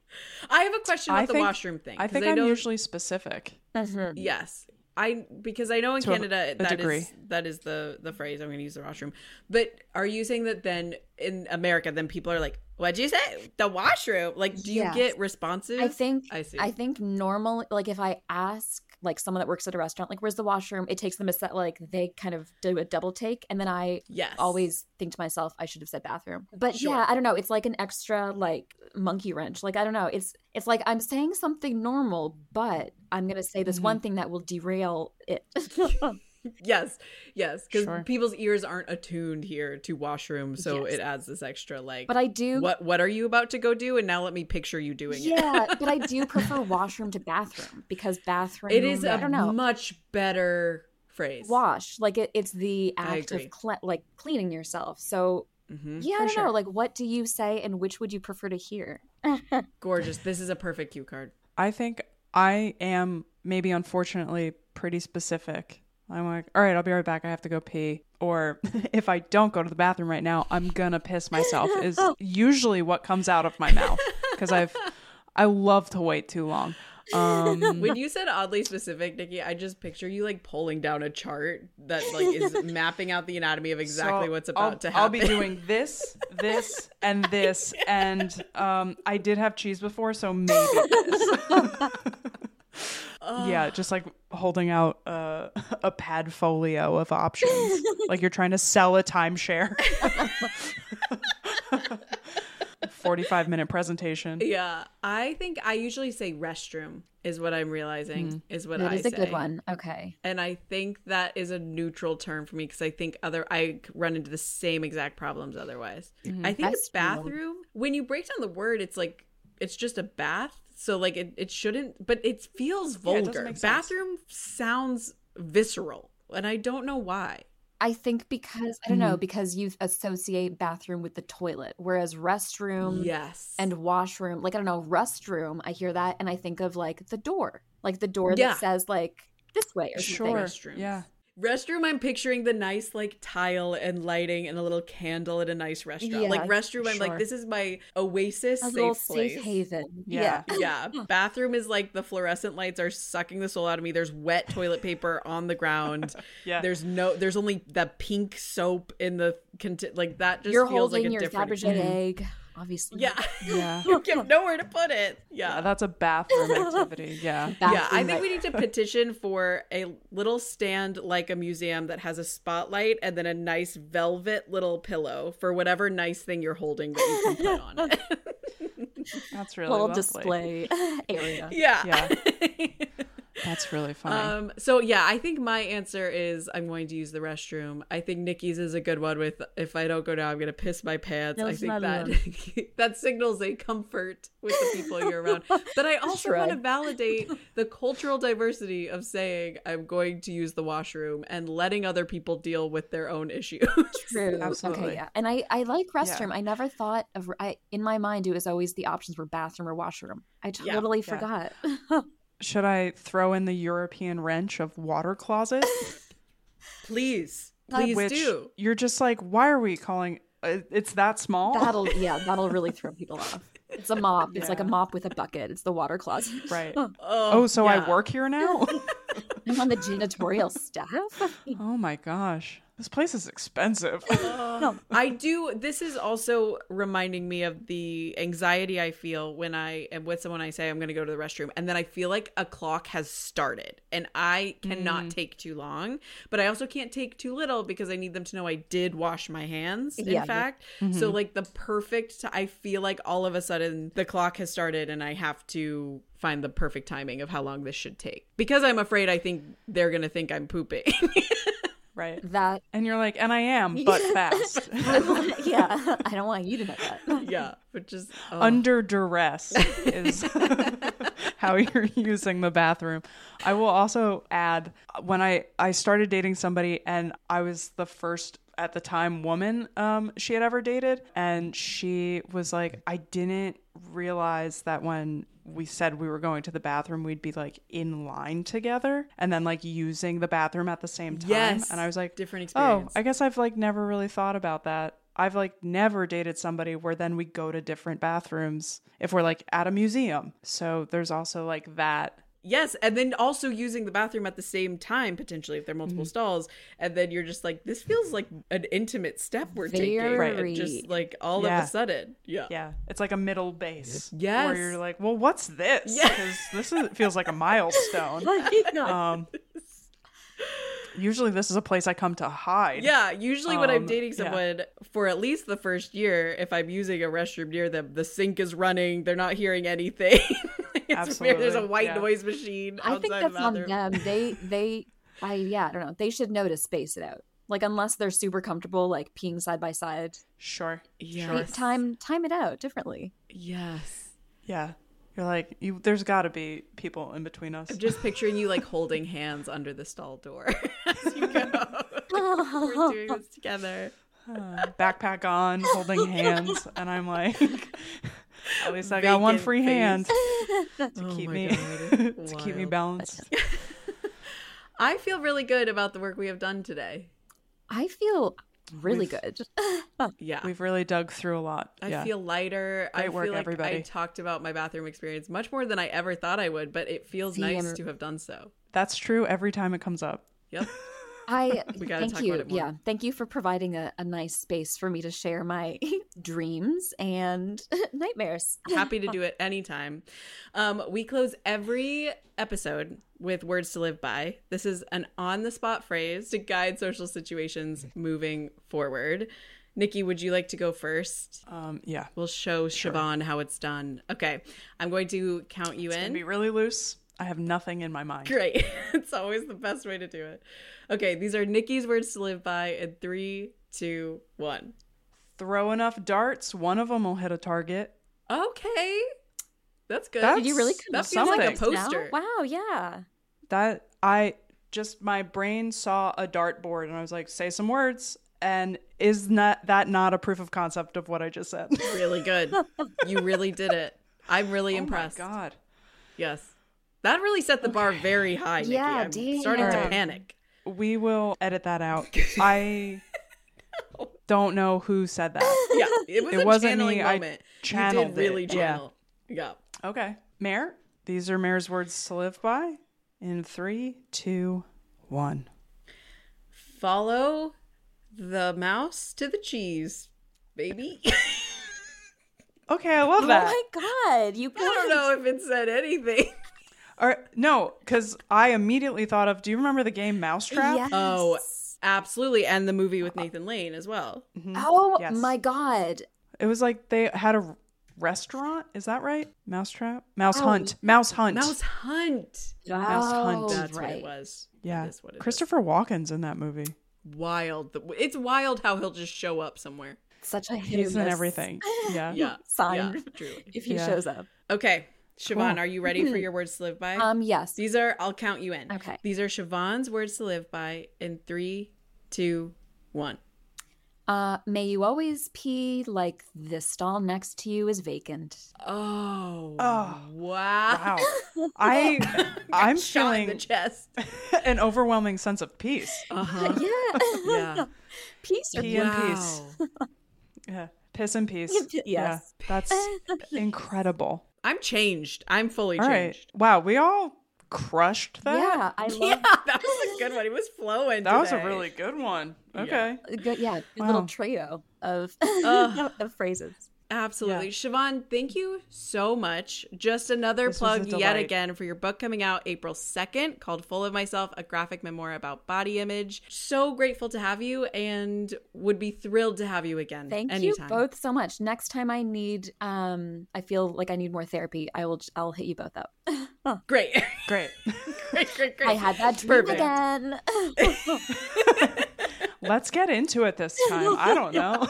I have a question
I
about the
think-
washroom thing.
I think I'm
know,
usually specific.
Mhm.
Yes. I because I know in
To a-
Canada
a
that is
degree.
that is the the phrase I'm going to use the washroom. But are you saying that then in America then people are like, "What'd you say? The washroom?" Like, do you
Yes.
get responses?
I think
I see.
I think normally, like if I ask like someone that works at a restaurant, like where's the washroom, it takes them a set like they kind of do a double take, and then I
yes.
always think to myself I should have said bathroom. But
Sure.
yeah, I don't know. It's like an extra like monkey wrench. Like I don't know. It's it's like I'm saying something normal, but I'm gonna say this
Mhm.
one thing that will derail it.
Yes. Yes, cuz
Sure.
people's ears aren't attuned here to washroom, so
Yes.
it adds this extra like
but I do.
what what are you about to go do and now let me picture you doing it.
yeah, but I do prefer washroom to bathroom because bathroom.
It is
I
a
don't know.
much better phrase.
Wash like it, it's the act of cle- like cleaning yourself. So
Mhm.
Yeah, I don't
sure.
know. Like, what do you say, and which would you prefer to hear?
Gorgeous. This is a perfect cue card.
I think I am maybe unfortunately pretty specific. I'm like, all right, I'll be right back. I have to go pee. Or if I don't go to the bathroom right now, I'm gonna piss myself. Is usually what comes out of my mouth because I've I love to wait too long. Um,
When you said oddly specific, Nikki, I just picture you like pulling down a chart that like is mapping out the anatomy of exactly
So
what's about
I'll,
to happen.
I'll be doing this, this, and this, and um, I did have cheese before, so maybe this. Yeah, just like holding out uh, a pad folio of options, like you're trying to sell a timeshare. Forty-five minute presentation.
Yeah, I think I usually say restroom is what I'm realizing is what
That
I
is a
say.
good one. Okay.
And I think that is a neutral term for me because I think other I run into the same exact problems otherwise. I think
That's
it's bathroom. When you break down the word, it's like it's just a bath. So like it, it shouldn't but it feels
Yeah, it
vulgar. bathroom sounds visceral. And I don't know why.
I think because I don't know
Mhm.
because you associate bathroom with the toilet, whereas restroom
Yes.
and washroom, like I don't know, restroom, I hear that and I think of like the door, like the door
Yeah.
that says like this way or something.
Sure.
Restrooms.
Yeah.
Restroom, I'm picturing the nice like tile and lighting and a little candle at a nice restaurant.
Yeah,
like restroom, I'm like, this is my oasis,
A
safe
little
place.
safe haven.
Yeah.
Yeah. Bathroom is like the fluorescent lights are sucking the soul out of me. There's wet toilet paper on the ground.
Yeah.
There's no. There's only the pink soap in the like that. Just
You're
feels
holding
like a
your
different.
Egg, obviously.
Yeah.
Yeah.
you have nowhere to put it.
Yeah,
Yeah.
that's a bathroom activity. Yeah.
Yeah, I think we need to petition for a little stand like a museum that has a spotlight and then a nice velvet little pillow for whatever nice thing you're holding that you can put on it.
That's really
little
lovely.
display area.
yeah.
Yeah. That's really funny.
Um, so yeah, I think my answer is I'm going to use the restroom. I think Nikki's is a good one with if I don't go down, I'm gonna piss my pants. I think that that signals a comfort with the people you're around. But I also want to validate the cultural diversity of saying I'm going to use the washroom and letting other people deal with their own issues.
True.
Absolutely.
Okay, yeah. And I, I like restroom. I never thought of I in my mind it was always the options were bathroom or washroom. I totally
Yeah.
forgot.
Should I throw in the European wrench of water closet?
Please, please
which
do.
you're just like, why are we calling uh, it's that small?
That'll yeah, that'll really throw people off. It's a mop. It's like a mop with a bucket. It's the water closet.
right.
Oh,
Oh, so
yeah.
I work here now?
I'm on the janitorial staff.
oh my gosh. This place is expensive.
no, I do. This is also reminding me of the anxiety I feel when I am with someone. I say I'm going to go to the restroom, and then I feel like a clock has started, and I cannot
Mm.
take too long, but I also can't take too little because I need them to know I did wash my hands. In
Yeah.
fact,
Mm-hmm.
so like the perfect. I feel like all of a sudden the clock has started, and I have to find the perfect timing of how long this should take because I'm afraid I think they're going to think I'm pooping.
right.
That
And you're like, and I am, but fast.
yeah, I don't want you to know that.
yeah, which is oh.
Under duress is how you're using the bathroom. I will also add when I I started dating somebody and I was the first at the time woman um she had ever dated and she was like I didn't realize that when we said we were going to the bathroom we'd be like in line together and then like using the bathroom at the same time
Yes,
and I was like
different experience. Oh.
I guess I've like never really thought about that. I've like never dated somebody where then we go to different bathrooms if we're like at a museum. So there's also like that.
Yes, and then also using the bathroom at the same time potentially if there are multiple
Mm-hmm.
stalls, and then you're just like, this feels like an intimate step we're taking,
Very.
and just like all
Yeah.
of a sudden, yeah,
Yeah, it's like a middle base.
Yes.
Where you're like, well, what's this?
Yeah.
Because this is, feels like a milestone. Um, usually this is a place I come to hide.
Yeah, usually when I'm
Um,
dating
yeah.
someone for at least the first year, if I'm using a restroom near them, the sink is running, they're not hearing anything. it's weird. There's a white
yeah.
noise machine
I
outside
think
the
that's on them. They they I yeah, I don't know. They should know to space it out. Like unless they're super comfortable like peeing side by side.
Sure.
Yeah.
Time time it out differently.
Yes.
Yeah. You're like, you. there's got to be people in between us.
I'm just picturing you like holding hands under the stall door as you go. We're doing this together.
Uh, backpack on, holding hands, and I'm like, at least I got one free
face.
hand to
Oh
keep me
God.
to keep me balanced.
I feel really good about the work we have done today.
I feel really
We've-
good.
Yeah.
We've really dug through a lot.
I
yeah.
feel lighter. I
Great work,
feel like I talked about my bathroom experience much more than I ever thought I would, but it feels nice to have done so.
That's true every time it comes up.
Yep.
I
We gotta
thank
talk
you.
about it more.
Yeah, thank you for providing a, a nice space for me to share my dreams and nightmares.
Happy to do it anytime. Um, we close every episode with words to live by. This is an on the spot phrase to guide social situations moving forward. Nikki, would you like to go first?
Um, yeah.
We'll show Siobhán how it's done. Okay. I'm going to count you
It's
in.
be really loose. I have nothing in my mind.
Great. it's always the best way to do it. Okay, these are Nikki's words to live by in three, two, one.
Throw enough darts, one of them will hit a target.
Okay. That's good.
That's
Did you really
that
come
feels
up
like a
with this now?
poster.
Wow, yeah.
That I just my brain saw a dartboard and I was like, say some words. And is not that not a proof of concept of what I just said?
Really good. you really did it. I'm really
Oh my
impressed.
God.
Yes. That really set the bar very high, Nikki.
Yeah,
I'm
damn.
starting to panic.
We will edit that out. I don't know who said that.
Yeah, it was
It
a
wasn't
channeling
me. I
moment. you
channeled
did really
it. Yeah.
channel. Yeah.
Okay. Mere, these are Mere's words to live by. In three, two, one.
Follow the mouse to the cheese, baby.
Okay, I love
oh
that.
Oh my god, you
I don't know if it said anything.
Or no, because I immediately thought of. Do you remember the game Mousetrap?
Yes.
Oh, Absolutely, and the movie with Nathan Lane as well. Mm-hmm.
Oh
Yes.
my god.
It was like they had a restaurant. Is that right? Mousetrap, Mouse
Oh,
Hunt, Mouse Hunt.
Mouse Hunt.
Oh, Mouse Hunt.
Oh,
That's what
right.
it was.
yeah,
That is what it is.
Christopher Walken's in that movie.
Wild. It's wild how he'll just show up somewhere.
Such a hit
He's in everything. Yeah.
Yeah.
sign
Yeah, truly.
if he
Yeah.
shows up.
Okay. Siobhán,
Cool.
are you ready for your words to live by?
Um, yes.
These are, I'll count you in.
Okay.
These are Siobhán's words to live by in three, two, one.
Uh, may you always pee like the stall next to you is vacant.
Oh.
Oh,
wow.
Wow. I I'm
Shot in the
feeling
chest.
an overwhelming sense of peace.
Uh-huh.
Yeah.
Yeah.
Peace or
Pee and peace. Yeah. Piss and peace.
Yes.
Yeah. That's incredible.
I'm changed. I'm fully
All right.
changed.
Wow, we all crushed that.
Yeah, I love
Yeah, that was a good one. It was flowing.
That was a really good one. Okay.
a good, yeah, good
Wow.
little trio of of phrases.
Absolutely. Siobhán, thank you so much. Just another
This
plug yet again for your book coming out April 2nd called Full of Myself, a graphic memoir about body image. So grateful to have you and would be thrilled to have you again.
Thank
anytime.
you both so much. Next time I need, um, I feel like I need more therapy. I will. I'll hit you both up.
Great.
Great.
great, great, great.
I had that dream
Perfect.
again.
Let's get into it this time. I don't know.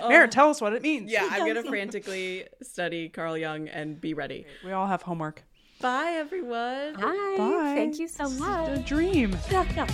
Oh. Mere, tell us what it means.
Yeah, I'm going to frantically study Carl Jung and be ready.
We all have homework.
Bye, everyone.
Hi.
Bye.
Thank you so
A
much.
dream.
Yeah, yeah.